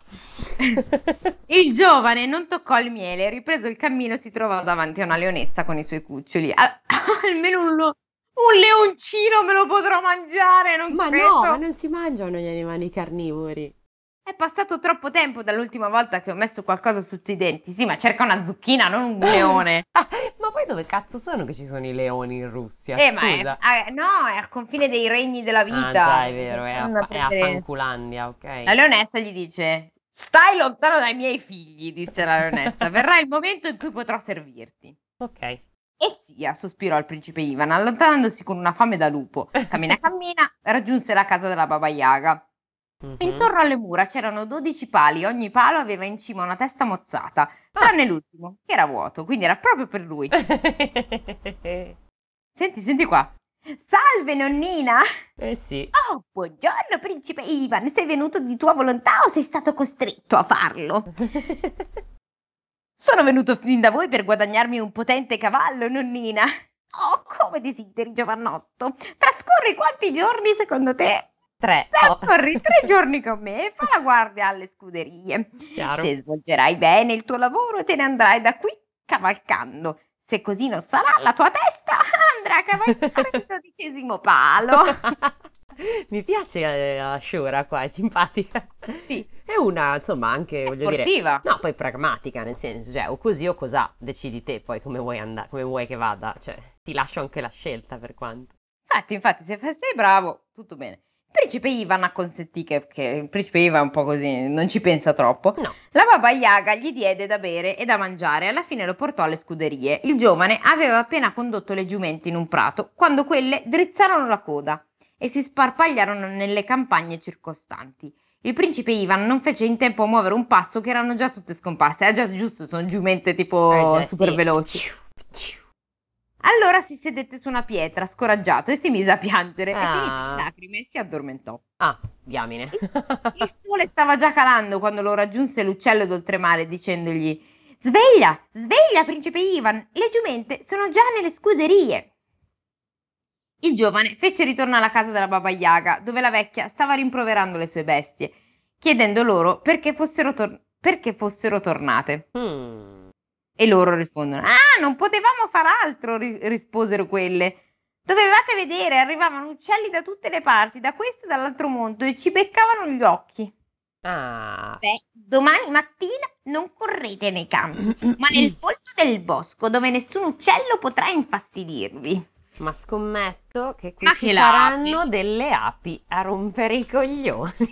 Il giovane non toccò il miele, ripreso il cammino si trovò davanti a una leonessa con i suoi cuccioli. Al- almeno un, lo- un leoncino me lo potrò mangiare, non Ma credo. no, ma non si mangiano gli animali carnivori. È passato troppo tempo dall'ultima volta che ho messo qualcosa sotto i denti. Sì, ma cerca una zucchina, non un leone. Ah, ma poi dove cazzo sono che ci sono i leoni in Russia? eh, ma è, Scusa. ah, no, è al confine dei regni della vita. Ah, già, è vero, è a, è a Fanculandia, ok. La leonessa gli dice: Stai lontano dai miei figli, disse la leonessa. Verrà il momento in cui potrò servirti. Ok. E sia, sospirò il principe Ivan, allontanandosi con una fame da lupo. Cammina, cammina, raggiunse la casa della Baba Yaga. Mhm. Intorno alle mura c'erano 12 pali, ogni palo aveva in cima una testa mozzata, tranne l'ultimo, che era vuoto, quindi era proprio per lui. Senti, senti qua. Salve nonnina! eh sì. Oh, buongiorno principe Ivan, sei venuto di tua volontà o sei stato costretto a farlo? Sono venuto fin da voi per guadagnarmi un potente cavallo, nonnina. Oh, come desideri, giovannotto. Trascorri quanti giorni secondo te? Tre. Oh, Trascorri tre giorni con me e fa la guardia alle scuderie. chiaro. Se svolgerai bene il tuo lavoro, te ne andrai da qui cavalcando. Se così non sarà, la tua testa andrà a cavalcare il dodicesimo palo. Mi piace eh, Ashura qua, è simpatica. Sì, È una, insomma, anche, è voglio dire... sportiva. No, poi pragmatica, nel senso, cioè, o così o cos'ha, decidi te poi come vuoi andare, come vuoi che vada, cioè, ti lascio anche la scelta per quanto. Infatti, infatti, se sei bravo, tutto bene. Principe Ivan acconsentì che, che il principe Ivan è un po' così, non ci pensa troppo. No. La Baba Yaga gli diede da bere e da mangiare e alla fine lo portò alle scuderie. Il giovane aveva appena condotto le giumenti in un prato quando quelle drizzarono la coda e si sparpagliarono nelle campagne circostanti. Il principe Ivan non fece in tempo a muovere un passo che erano già tutte scomparse. Ah, già giusto, sono giumente tipo Eh, già, super sì. veloci. Allora si sedette su una pietra, scoraggiato, e si mise a piangere. E Ah. finite le lacrime si addormentò. Ah, diamine. Il sole stava già calando quando lo raggiunse l'uccello d'oltremare dicendogli Sveglia, sveglia, principe Ivan, le giumente sono già nelle scuderie. Il giovane fece ritorno alla casa della Baba Yaga, dove la vecchia stava rimproverando le sue bestie, chiedendo loro perché fossero, tor- perché fossero tornate. Hmm. E loro rispondono: Ah, non potevamo far altro, ri- risposero quelle. Dovevate vedere, arrivavano uccelli da tutte le parti, da questo e dall'altro mondo, e ci beccavano gli occhi. Ah. Beh, domani mattina non correte nei campi, ma nel folto del bosco, dove nessun uccello potrà infastidirvi. Ma scommetto che qui Ma ci che saranno l'api? delle api a rompere i coglioni.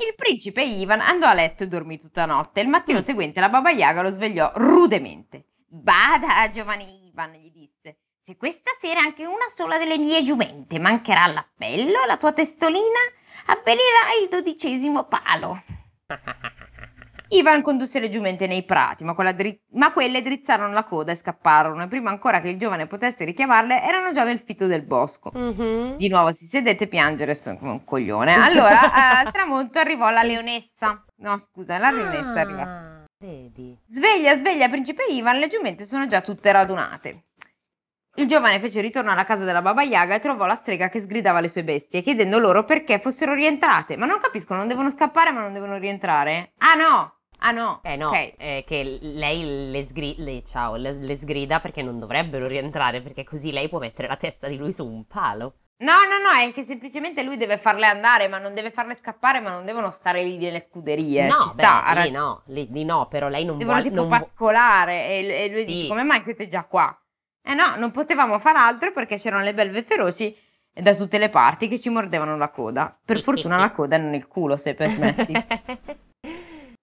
Il principe Ivan andò a letto e dormì tutta notte. Il mattino Mm. seguente la Baba Yaga lo svegliò rudemente. Bada, giovane Ivan, gli disse. Se questa sera anche una sola delle mie giumente mancherà all'appello, la tua testolina abbellirà il dodicesimo palo. Ivan condusse le giumente nei prati, ma, dri- ma quelle drizzarono la coda e scapparono, e prima ancora che il giovane potesse richiamarle, erano già nel fitto del bosco. Mhm. Di nuovo si sedette a piangere sono come un coglione. Allora, al tramonto arrivò la leonessa. No, scusa, la leonessa arriva. Ah, vedi. Sveglia, sveglia, principe Ivan, le giumente sono già tutte radunate. Il giovane fece ritorno alla casa della Baba Yaga e trovò la strega che sgridava le sue bestie, chiedendo loro perché fossero rientrate. Ma non capisco, non devono scappare, ma non devono rientrare? Ah no! Ah no! Eh no, Ok. è che lei le, sgri- le- ciao, le- le sgrida perché non dovrebbero rientrare, perché così lei può mettere la testa di lui su un palo. No, no, no, è che semplicemente lui deve farle andare, ma non deve farle scappare, ma non devono stare lì nelle scuderie. no, Ci sta, beh, lì no, lì, lì no, però lei non Devono vuole... tipo non pascolare e, e lui Sì. dice come mai siete già qua? Eh no, non potevamo far altro perché c'erano le belve feroci da tutte le parti che ci mordevano la coda. Per fortuna la coda non nel culo, se permetti.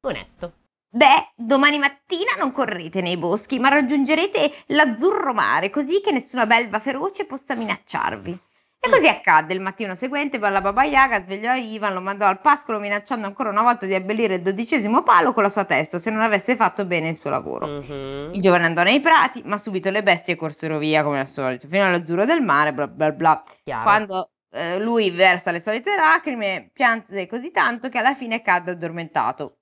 Onesto. Beh, domani mattina non correte nei boschi, ma raggiungerete l'azzurro mare, così che nessuna belva feroce possa minacciarvi. E così accadde. Il mattino seguente, la Baba Yaga svegliò Ivan, lo mandò al pascolo minacciando ancora una volta di abbellire il dodicesimo palo con la sua testa se non avesse fatto bene il suo lavoro. Mhm. Il giovane andò nei prati, ma subito le bestie corsero via come al solito, fino all'azzurro del mare, bla bla bla. Chiaro. Quando eh, lui versa le solite lacrime, pianse così tanto che alla fine cadde addormentato.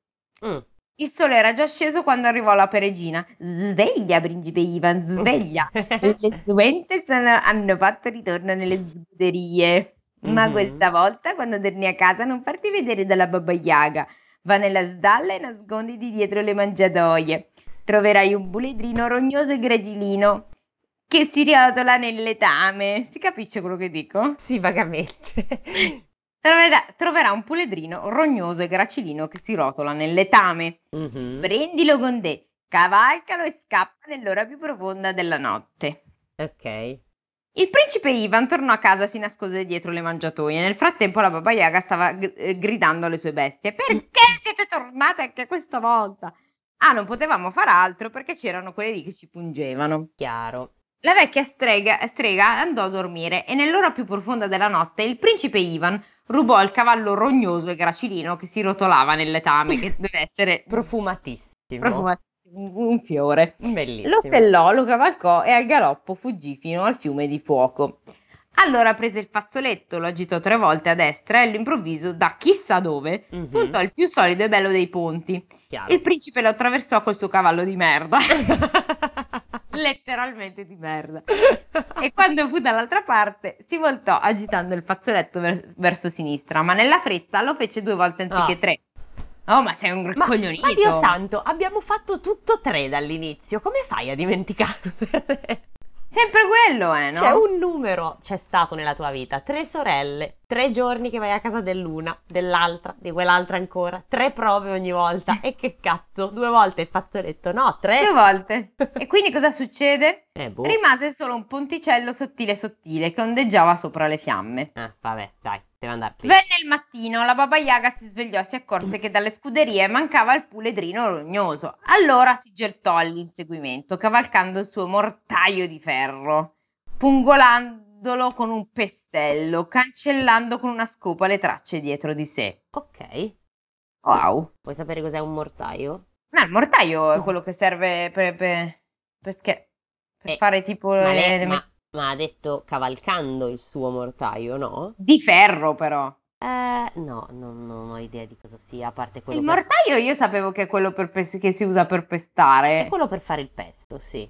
Mm. Il sole era già sceso quando arrivò la peregina. Sveglia, principe Ivan, sveglia! Le sono- hanno fatto ritorno nelle scuderie. Ma Mhm. questa volta, quando torni a casa, non farti vedere dalla Baba Yaga. Va nella stalla e nasconditi dietro le mangiatoie. Troverai un puledrino rognoso e gracilino che si riotola nel letame. Si capisce quello che dico? Sì, vagamente. Troverà, un puledrino rognoso e gracilino che si rotola nel letame. Mhm. Prendilo con te, cavalcalo e scappa nell'ora più profonda della notte. Ok. Il principe Ivan tornò a casa e si nascose dietro le mangiatoie. Nel frattempo la Baba Yaga stava gr- eh, gridando alle sue bestie. Perché siete tornate anche questa volta? Ah, non potevamo far altro perché c'erano quelli lì che ci pungevano. Chiaro. La vecchia strega, strega andò a dormire e nell'ora più profonda della notte il principe Ivan rubò il cavallo rognoso e gracilino che si rotolava nel letame, che deve essere Profumatissimo. profumatissimo, un fiore. Bellissimo. Lo sellò, lo cavalcò e al galoppo fuggì fino al fiume di fuoco. Allora prese il fazzoletto, lo agitò tre volte a destra e all'improvviso, da chissà dove, Mhm, spuntò il più solido e bello dei ponti. chiaro. Il principe lo attraversò col suo cavallo di merda. Letteralmente di merda. E quando fu dall'altra parte, si voltò agitando il fazzoletto ver- verso sinistra, ma nella fretta lo fece due volte anziché Ah. tre. Oh, ma sei un Ma, raccoglionito. ma Dio santo, abbiamo fatto tutto tre dall'inizio. Come fai a dimenticarlo? Sempre quello, eh, no? C'è un numero, c'è stato nella tua vita, tre sorelle, tre giorni che vai a casa dell'una, dell'altra, di quell'altra ancora, tre prove ogni volta. E che cazzo, due volte il fazzoletto? No, tre. Due volte. E quindi cosa succede? Eh, boh. Rimase solo un ponticello sottile sottile che ondeggiava sopra le fiamme. Eh, vabbè, dai, deve andare prima. Venne il mattino, la baba Yaga si svegliò e si accorse che dalle scuderie mancava il puledrino rognoso. Allora si gettò all'inseguimento, cavalcando il suo mortaio di ferro, pungolandolo con un pestello, cancellando con una scopa le tracce dietro di sé. Ok, Wow. vuoi sapere cos'è un mortaio? No, il mortaio è quello che serve per, per- per sche- per Eh, fare tipo Ma, le- le- ma- ma ha detto cavalcando il suo mortaio, no? di ferro però. Eh, no, non, non ho idea di cosa sia, a parte quello Il mortaio io sapevo che è quello per pes- che si usa per pestare. È quello per fare il pesto, sì.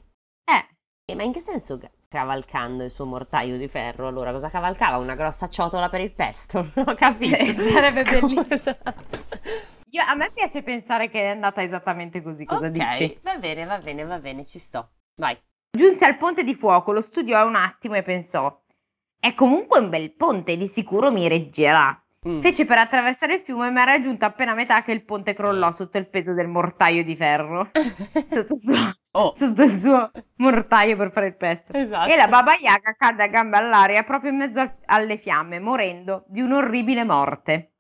Eh, Eh, ma in che senso cavalcando il suo mortaio di ferro? Allora, cosa cavalcava? Una grossa ciotola per il pesto? Ho capito. Eh, sarebbe Scusa. io- a me piace pensare che è andata esattamente così, cosa ok, dici? va bene, va bene, va bene, ci sto. Vai. Giunse al ponte di fuoco, lo studiò un attimo e pensò: È comunque un bel ponte, di sicuro mi reggerà. Mm. Fece per attraversare il fiume, ma era giunto appena a metà che il ponte crollò sotto il peso del mortaio di ferro. Sotto, suo- oh, sotto il suo mortaio per fare il pesto. esatto. E la Baba Yaga cadde a gambe all'aria proprio in mezzo al- alle fiamme, morendo di un'orribile morte.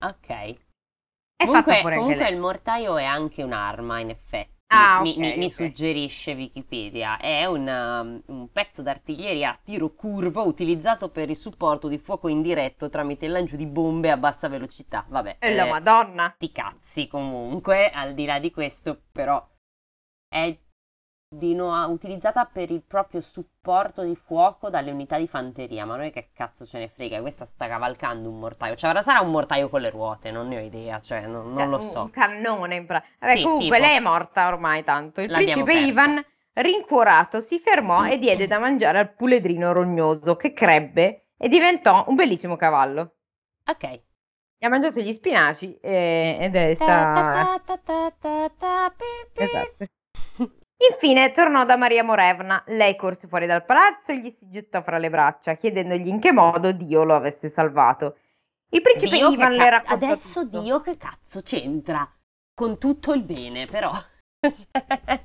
Ok. È comunque, fatta pure comunque il mortaio è anche un'arma, in effetti. Ah, mi, ok, mi- mi ok. suggerisce Wikipedia. È una- un pezzo d'artiglieria a tiro curvo utilizzato per il supporto di fuoco indiretto tramite il lancio di bombe a bassa velocità. Vabbè. E la eh, Madonna. sti cazzi comunque, al di là di questo, però è di no- utilizzata per il proprio supporto di fuoco dalle unità di fanteria, ma noi che cazzo ce ne frega, questa sta cavalcando un mortaio, cioè ora sarà un mortaio con le ruote, non ne ho idea, cioè non, non Cioè, lo un- so. Un cannone in pratica. Vabbè, Sì, comunque tipo. lei è morta ormai tanto. Il L'abbiamo principe persa. Ivan, rincuorato, si fermò e diede da mangiare al puledrino rognoso che crebbe e diventò un bellissimo cavallo. Ok. Ha mangiato gli spinaci e- ed è sta... Esatto. Infine tornò da Maria Morevna. Lei corse fuori dal palazzo e gli si gettò fra le braccia, chiedendogli in che modo Dio lo avesse salvato. Il principe Dio Ivan ca- le raccontò Adesso tutto. Dio che cazzo c'entra? Con tutto il bene, però. Cioè,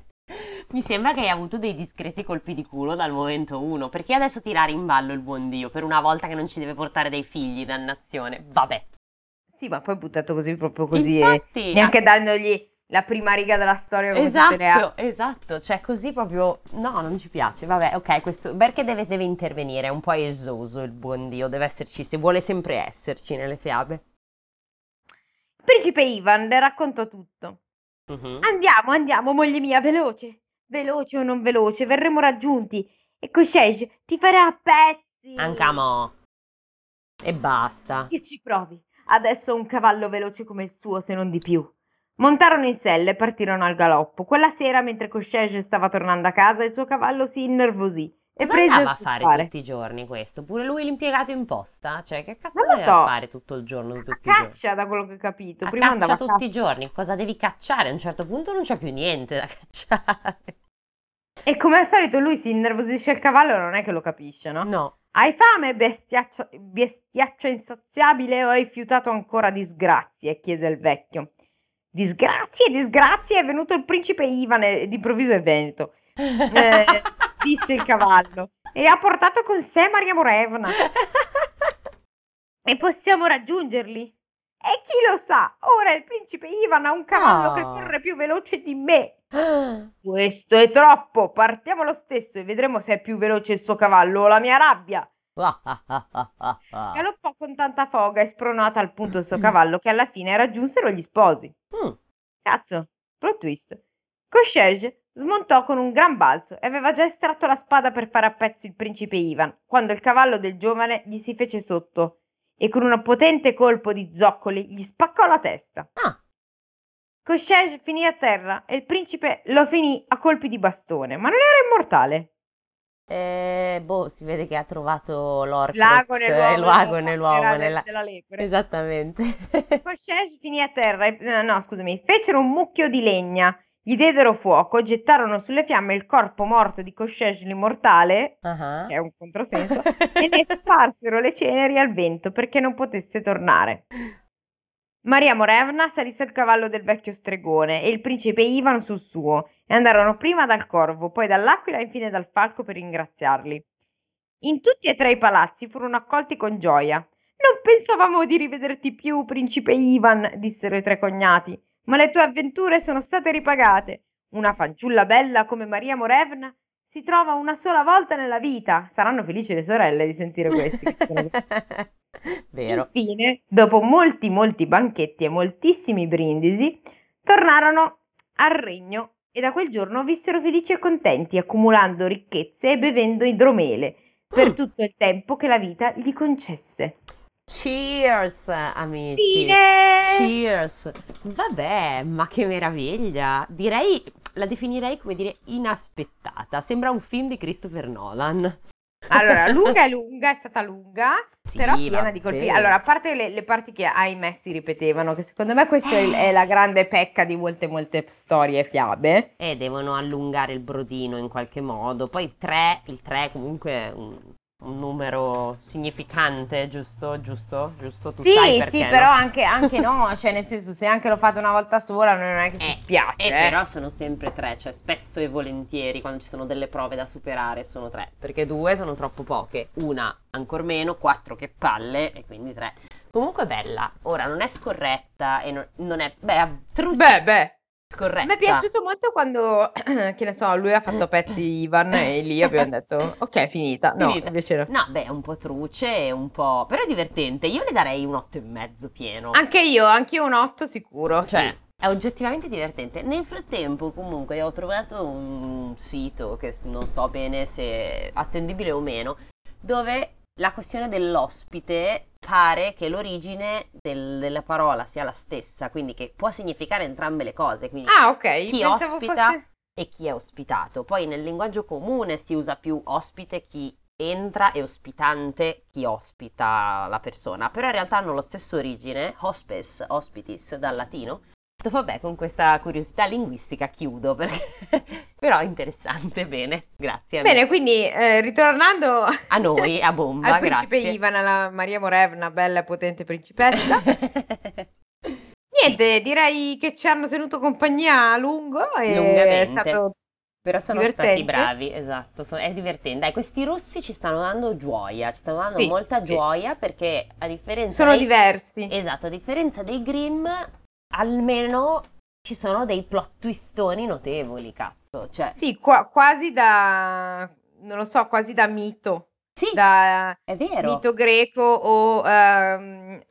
Mi sembra che hai avuto dei discreti colpi di culo dal momento uno. Perché adesso tirare in ballo il buon Dio per una volta che non ci deve portare dei figli, dannazione? Vabbè. Sì, ma poi buttato così, proprio così, e Infatti, neanche dandogli la prima riga della storia come tutte le altre. Esatto, esatto, cioè così proprio, no, non ci piace, vabbè, ok, questo, perché deve, deve intervenire, è un po' esoso il buon Dio, deve esserci, se vuole sempre esserci nelle fiabe. Il principe Ivan le raccontò tutto. Mhm. Andiamo, andiamo, moglie mia, veloce. Veloce o non veloce, verremo raggiunti. E Koshesh ti farà a pezzi. Ancamo. E basta. Che ci provi. Adesso ho un cavallo veloce come il suo, se non di più. Montarono in selle e partirono al galoppo. Quella sera, mentre Koshesh stava tornando a casa, il suo cavallo si innervosì e Cosa prese andava a a fare sbuffare. tutti i giorni questo? Pure lui l'impiegato in posta? Cioè, che cazzo Non lo deve so. fare tutto il giorno, tutti A i giorni? caccia, da quello che ho capito. A Prima caccia andava a tutti caccia. i giorni, cosa devi cacciare? A un certo punto non c'è più niente da cacciare. E come al solito lui si innervosisce il cavallo non è che lo capisce, no? No. Hai fame, bestiaccio, bestiaccio insaziabile, o hai fiutato ancora disgrazie? chiese il vecchio. Disgrazie, disgrazie, è venuto il principe Ivan e d'improvviso è venuto, eh, disse il cavallo, e ha portato con sé Maria Morevna. E possiamo raggiungerli? E chi lo sa, ora il principe Ivan ha un cavallo che Oh. corre più veloce di me. Questo è troppo, partiamo lo stesso e vedremo se è più veloce il suo cavallo o la mia rabbia. Galoppò con tanta foga e spronata al punto il suo cavallo che alla fine raggiunsero gli sposi. Mm. Cazzo, plot twist. Koshej smontò con un gran balzo e aveva già estratto la spada per fare a pezzi il principe Ivan, quando il cavallo del giovane gli si fece sotto e con un potente colpo di zoccoli gli spaccò la testa. Ah, Koshej finì a terra e il principe lo finì a colpi di bastone, ma non era immortale. Eh, boh, si vede che ha trovato l'Orcrux, Lago eh, nell'uomo, il lago nell'uomo, nella- della lepre. Esattamente. Koshej finì a terra e, eh, no, scusami, fecero un mucchio di legna, gli diedero fuoco, gettarono sulle fiamme il corpo morto di Koshej l'immortale, Ah. che è un controsenso, e ne sparsero le ceneri al vento perché non potesse tornare. Maria Morevna salì sul cavallo del vecchio stregone e il principe Ivan sul suo e andarono prima dal corvo, poi dall'aquila e infine dal falco per ringraziarli. In tutti e tre i palazzi furono accolti con gioia. Non pensavamo di rivederti più, principe Ivan, dissero i tre cognati, ma le tue avventure sono state ripagate. Una fanciulla bella come Maria Morevna si trova una sola volta nella vita. Saranno felici le sorelle di sentire questi. Vero. Infine, dopo molti molti banchetti e moltissimi brindisi, tornarono al regno e da quel giorno vissero felici e contenti, accumulando ricchezze e bevendo idromele per Mm. tutto il tempo che la vita gli concesse. Cheers, amici. Fine! Cheers. Vabbè, ma che meraviglia. Direi, la definirei come dire inaspettata. Sembra un film di Christopher Nolan. Allora, lunga è lunga, è stata lunga, Sì, però piena di vabbè. colpi. Allora, a parte le, le parti che ahimè si ripetevano, che secondo me questa è, il- è la grande pecca di molte molte storie e fiabe. E devono allungare il brodino in qualche modo. Poi 3, il 3 è comunque un, un numero significante, giusto? Giusto? Giusto? Tu Sì, sì, no? però anche, anche no, cioè nel senso se anche lo fate una volta sola non è che ci Eh, spiace. Eh, eh. però sono sempre tre, cioè spesso e volentieri quando ci sono delle prove da superare sono tre, perché due sono troppo poche, una ancor meno, quattro che palle e quindi tre. Comunque bella, ora non è scorretta e non, non è, beh, trucci Beh, beh, scorretta. mi è piaciuto molto quando, che ne so, lui ha fatto a pezzi Ivan e lì abbiamo detto, ok, finita. No, Finita. invece no. No, beh, è un po' truce un po'... però è divertente, io le darei un otto e mezzo pieno. Anche io, anche io un 8 sicuro. Cioè, sì. è oggettivamente divertente. Nel frattempo, comunque, ho trovato un sito che non so bene se è attendibile o meno, dove la questione dell'ospite pare che l'origine del- della parola sia la stessa, quindi che può significare entrambe le cose. Quindi Ah, ok. chi pensavo ospita fosse- e chi è ospitato. Poi nel linguaggio comune si usa più ospite chi entra e ospitante chi ospita la persona, però in realtà hanno lo stesso origine, hospes, hospitis dal latino. Vabbè, con questa curiosità linguistica chiudo perché però interessante, bene, grazie. Bene, amici. quindi eh, ritornando a noi, a bomba, al principe grazie. Ivan, alla Maria Morevna, bella e potente principessa. Niente, direi che ci hanno tenuto compagnia a lungo e è stato Però sono Divertente. stati bravi, esatto, è divertente. Dai, questi rossi ci stanno dando gioia, ci stanno dando Sì, molta sì. gioia perché a differenza sono dei- diversi. Esatto, a differenza dei Grimm, almeno ci sono dei plot twistoni notevoli, cazzo. Cioè, Sì, qua- quasi da non lo so, quasi da mito, sì, da è vero. mito greco o, o-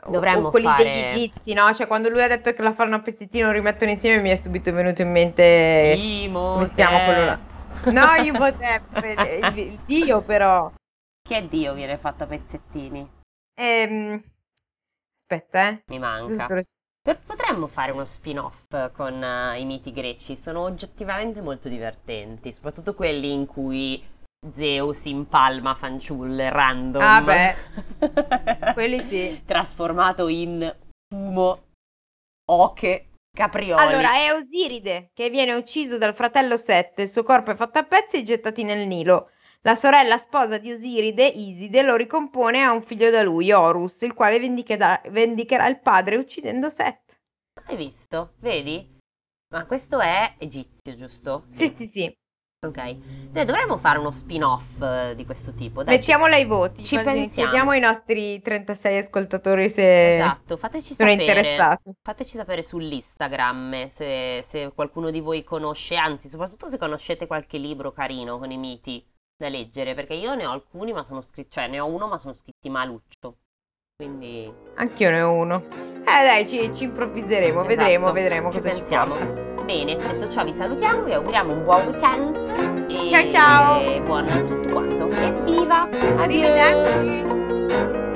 Dovremmo o quelli fare- degli egizi, no? Cioè, quando lui ha detto che la fanno a pezzettino lo rimettono insieme, mi è subito venuto in mente come si chiama quello là? No, Imhotep, il, il dio però. Che è Dio viene fatto a pezzettini? Ehm, aspetta, eh. Mi manca. Per- potremmo fare uno spin-off con eh, i miti greci, sono oggettivamente molto divertenti, soprattutto quelli in cui Zeus impalma fanciulle random. Ah, beh. Quelli sì. Trasformato in fumo, oche, caprioli. Allora, è Osiride che viene ucciso dal fratello Sette, il suo corpo è fatto a pezzi e gettati nel Nilo. La sorella sposa di Osiride, Iside, lo ricompone ha un figlio da lui, Horus, il quale vendicherà, vendicherà il padre uccidendo Set. Hai visto? Vedi? Ma questo è egizio, giusto? Sì, sì, sì. Ok, Dai, dovremmo fare uno spin-off eh, di questo tipo. Dai, Mettiamola ai voti. ci pensiamo. Chiediamo ai nostri 36 ascoltatori se Esatto, fateci sono sapere. interessati. Fateci sapere sull'Instagram se, se qualcuno di voi conosce, anzi, soprattutto se conoscete qualche libro carino con i miti da leggere, perché io ne ho alcuni, ma sono scritti, cioè ne ho uno, ma sono scritti maluccio. Quindi Anch'io ne ho uno. Eh dai, ci, ci improvviseremo, vedremo, Esatto, vedremo ci cosa pensiamo. ci. Bene, detto ciò vi salutiamo, vi auguriamo un buon weekend e Ciao, ciao. buon tutto quanto. Evviva! Arrivederci.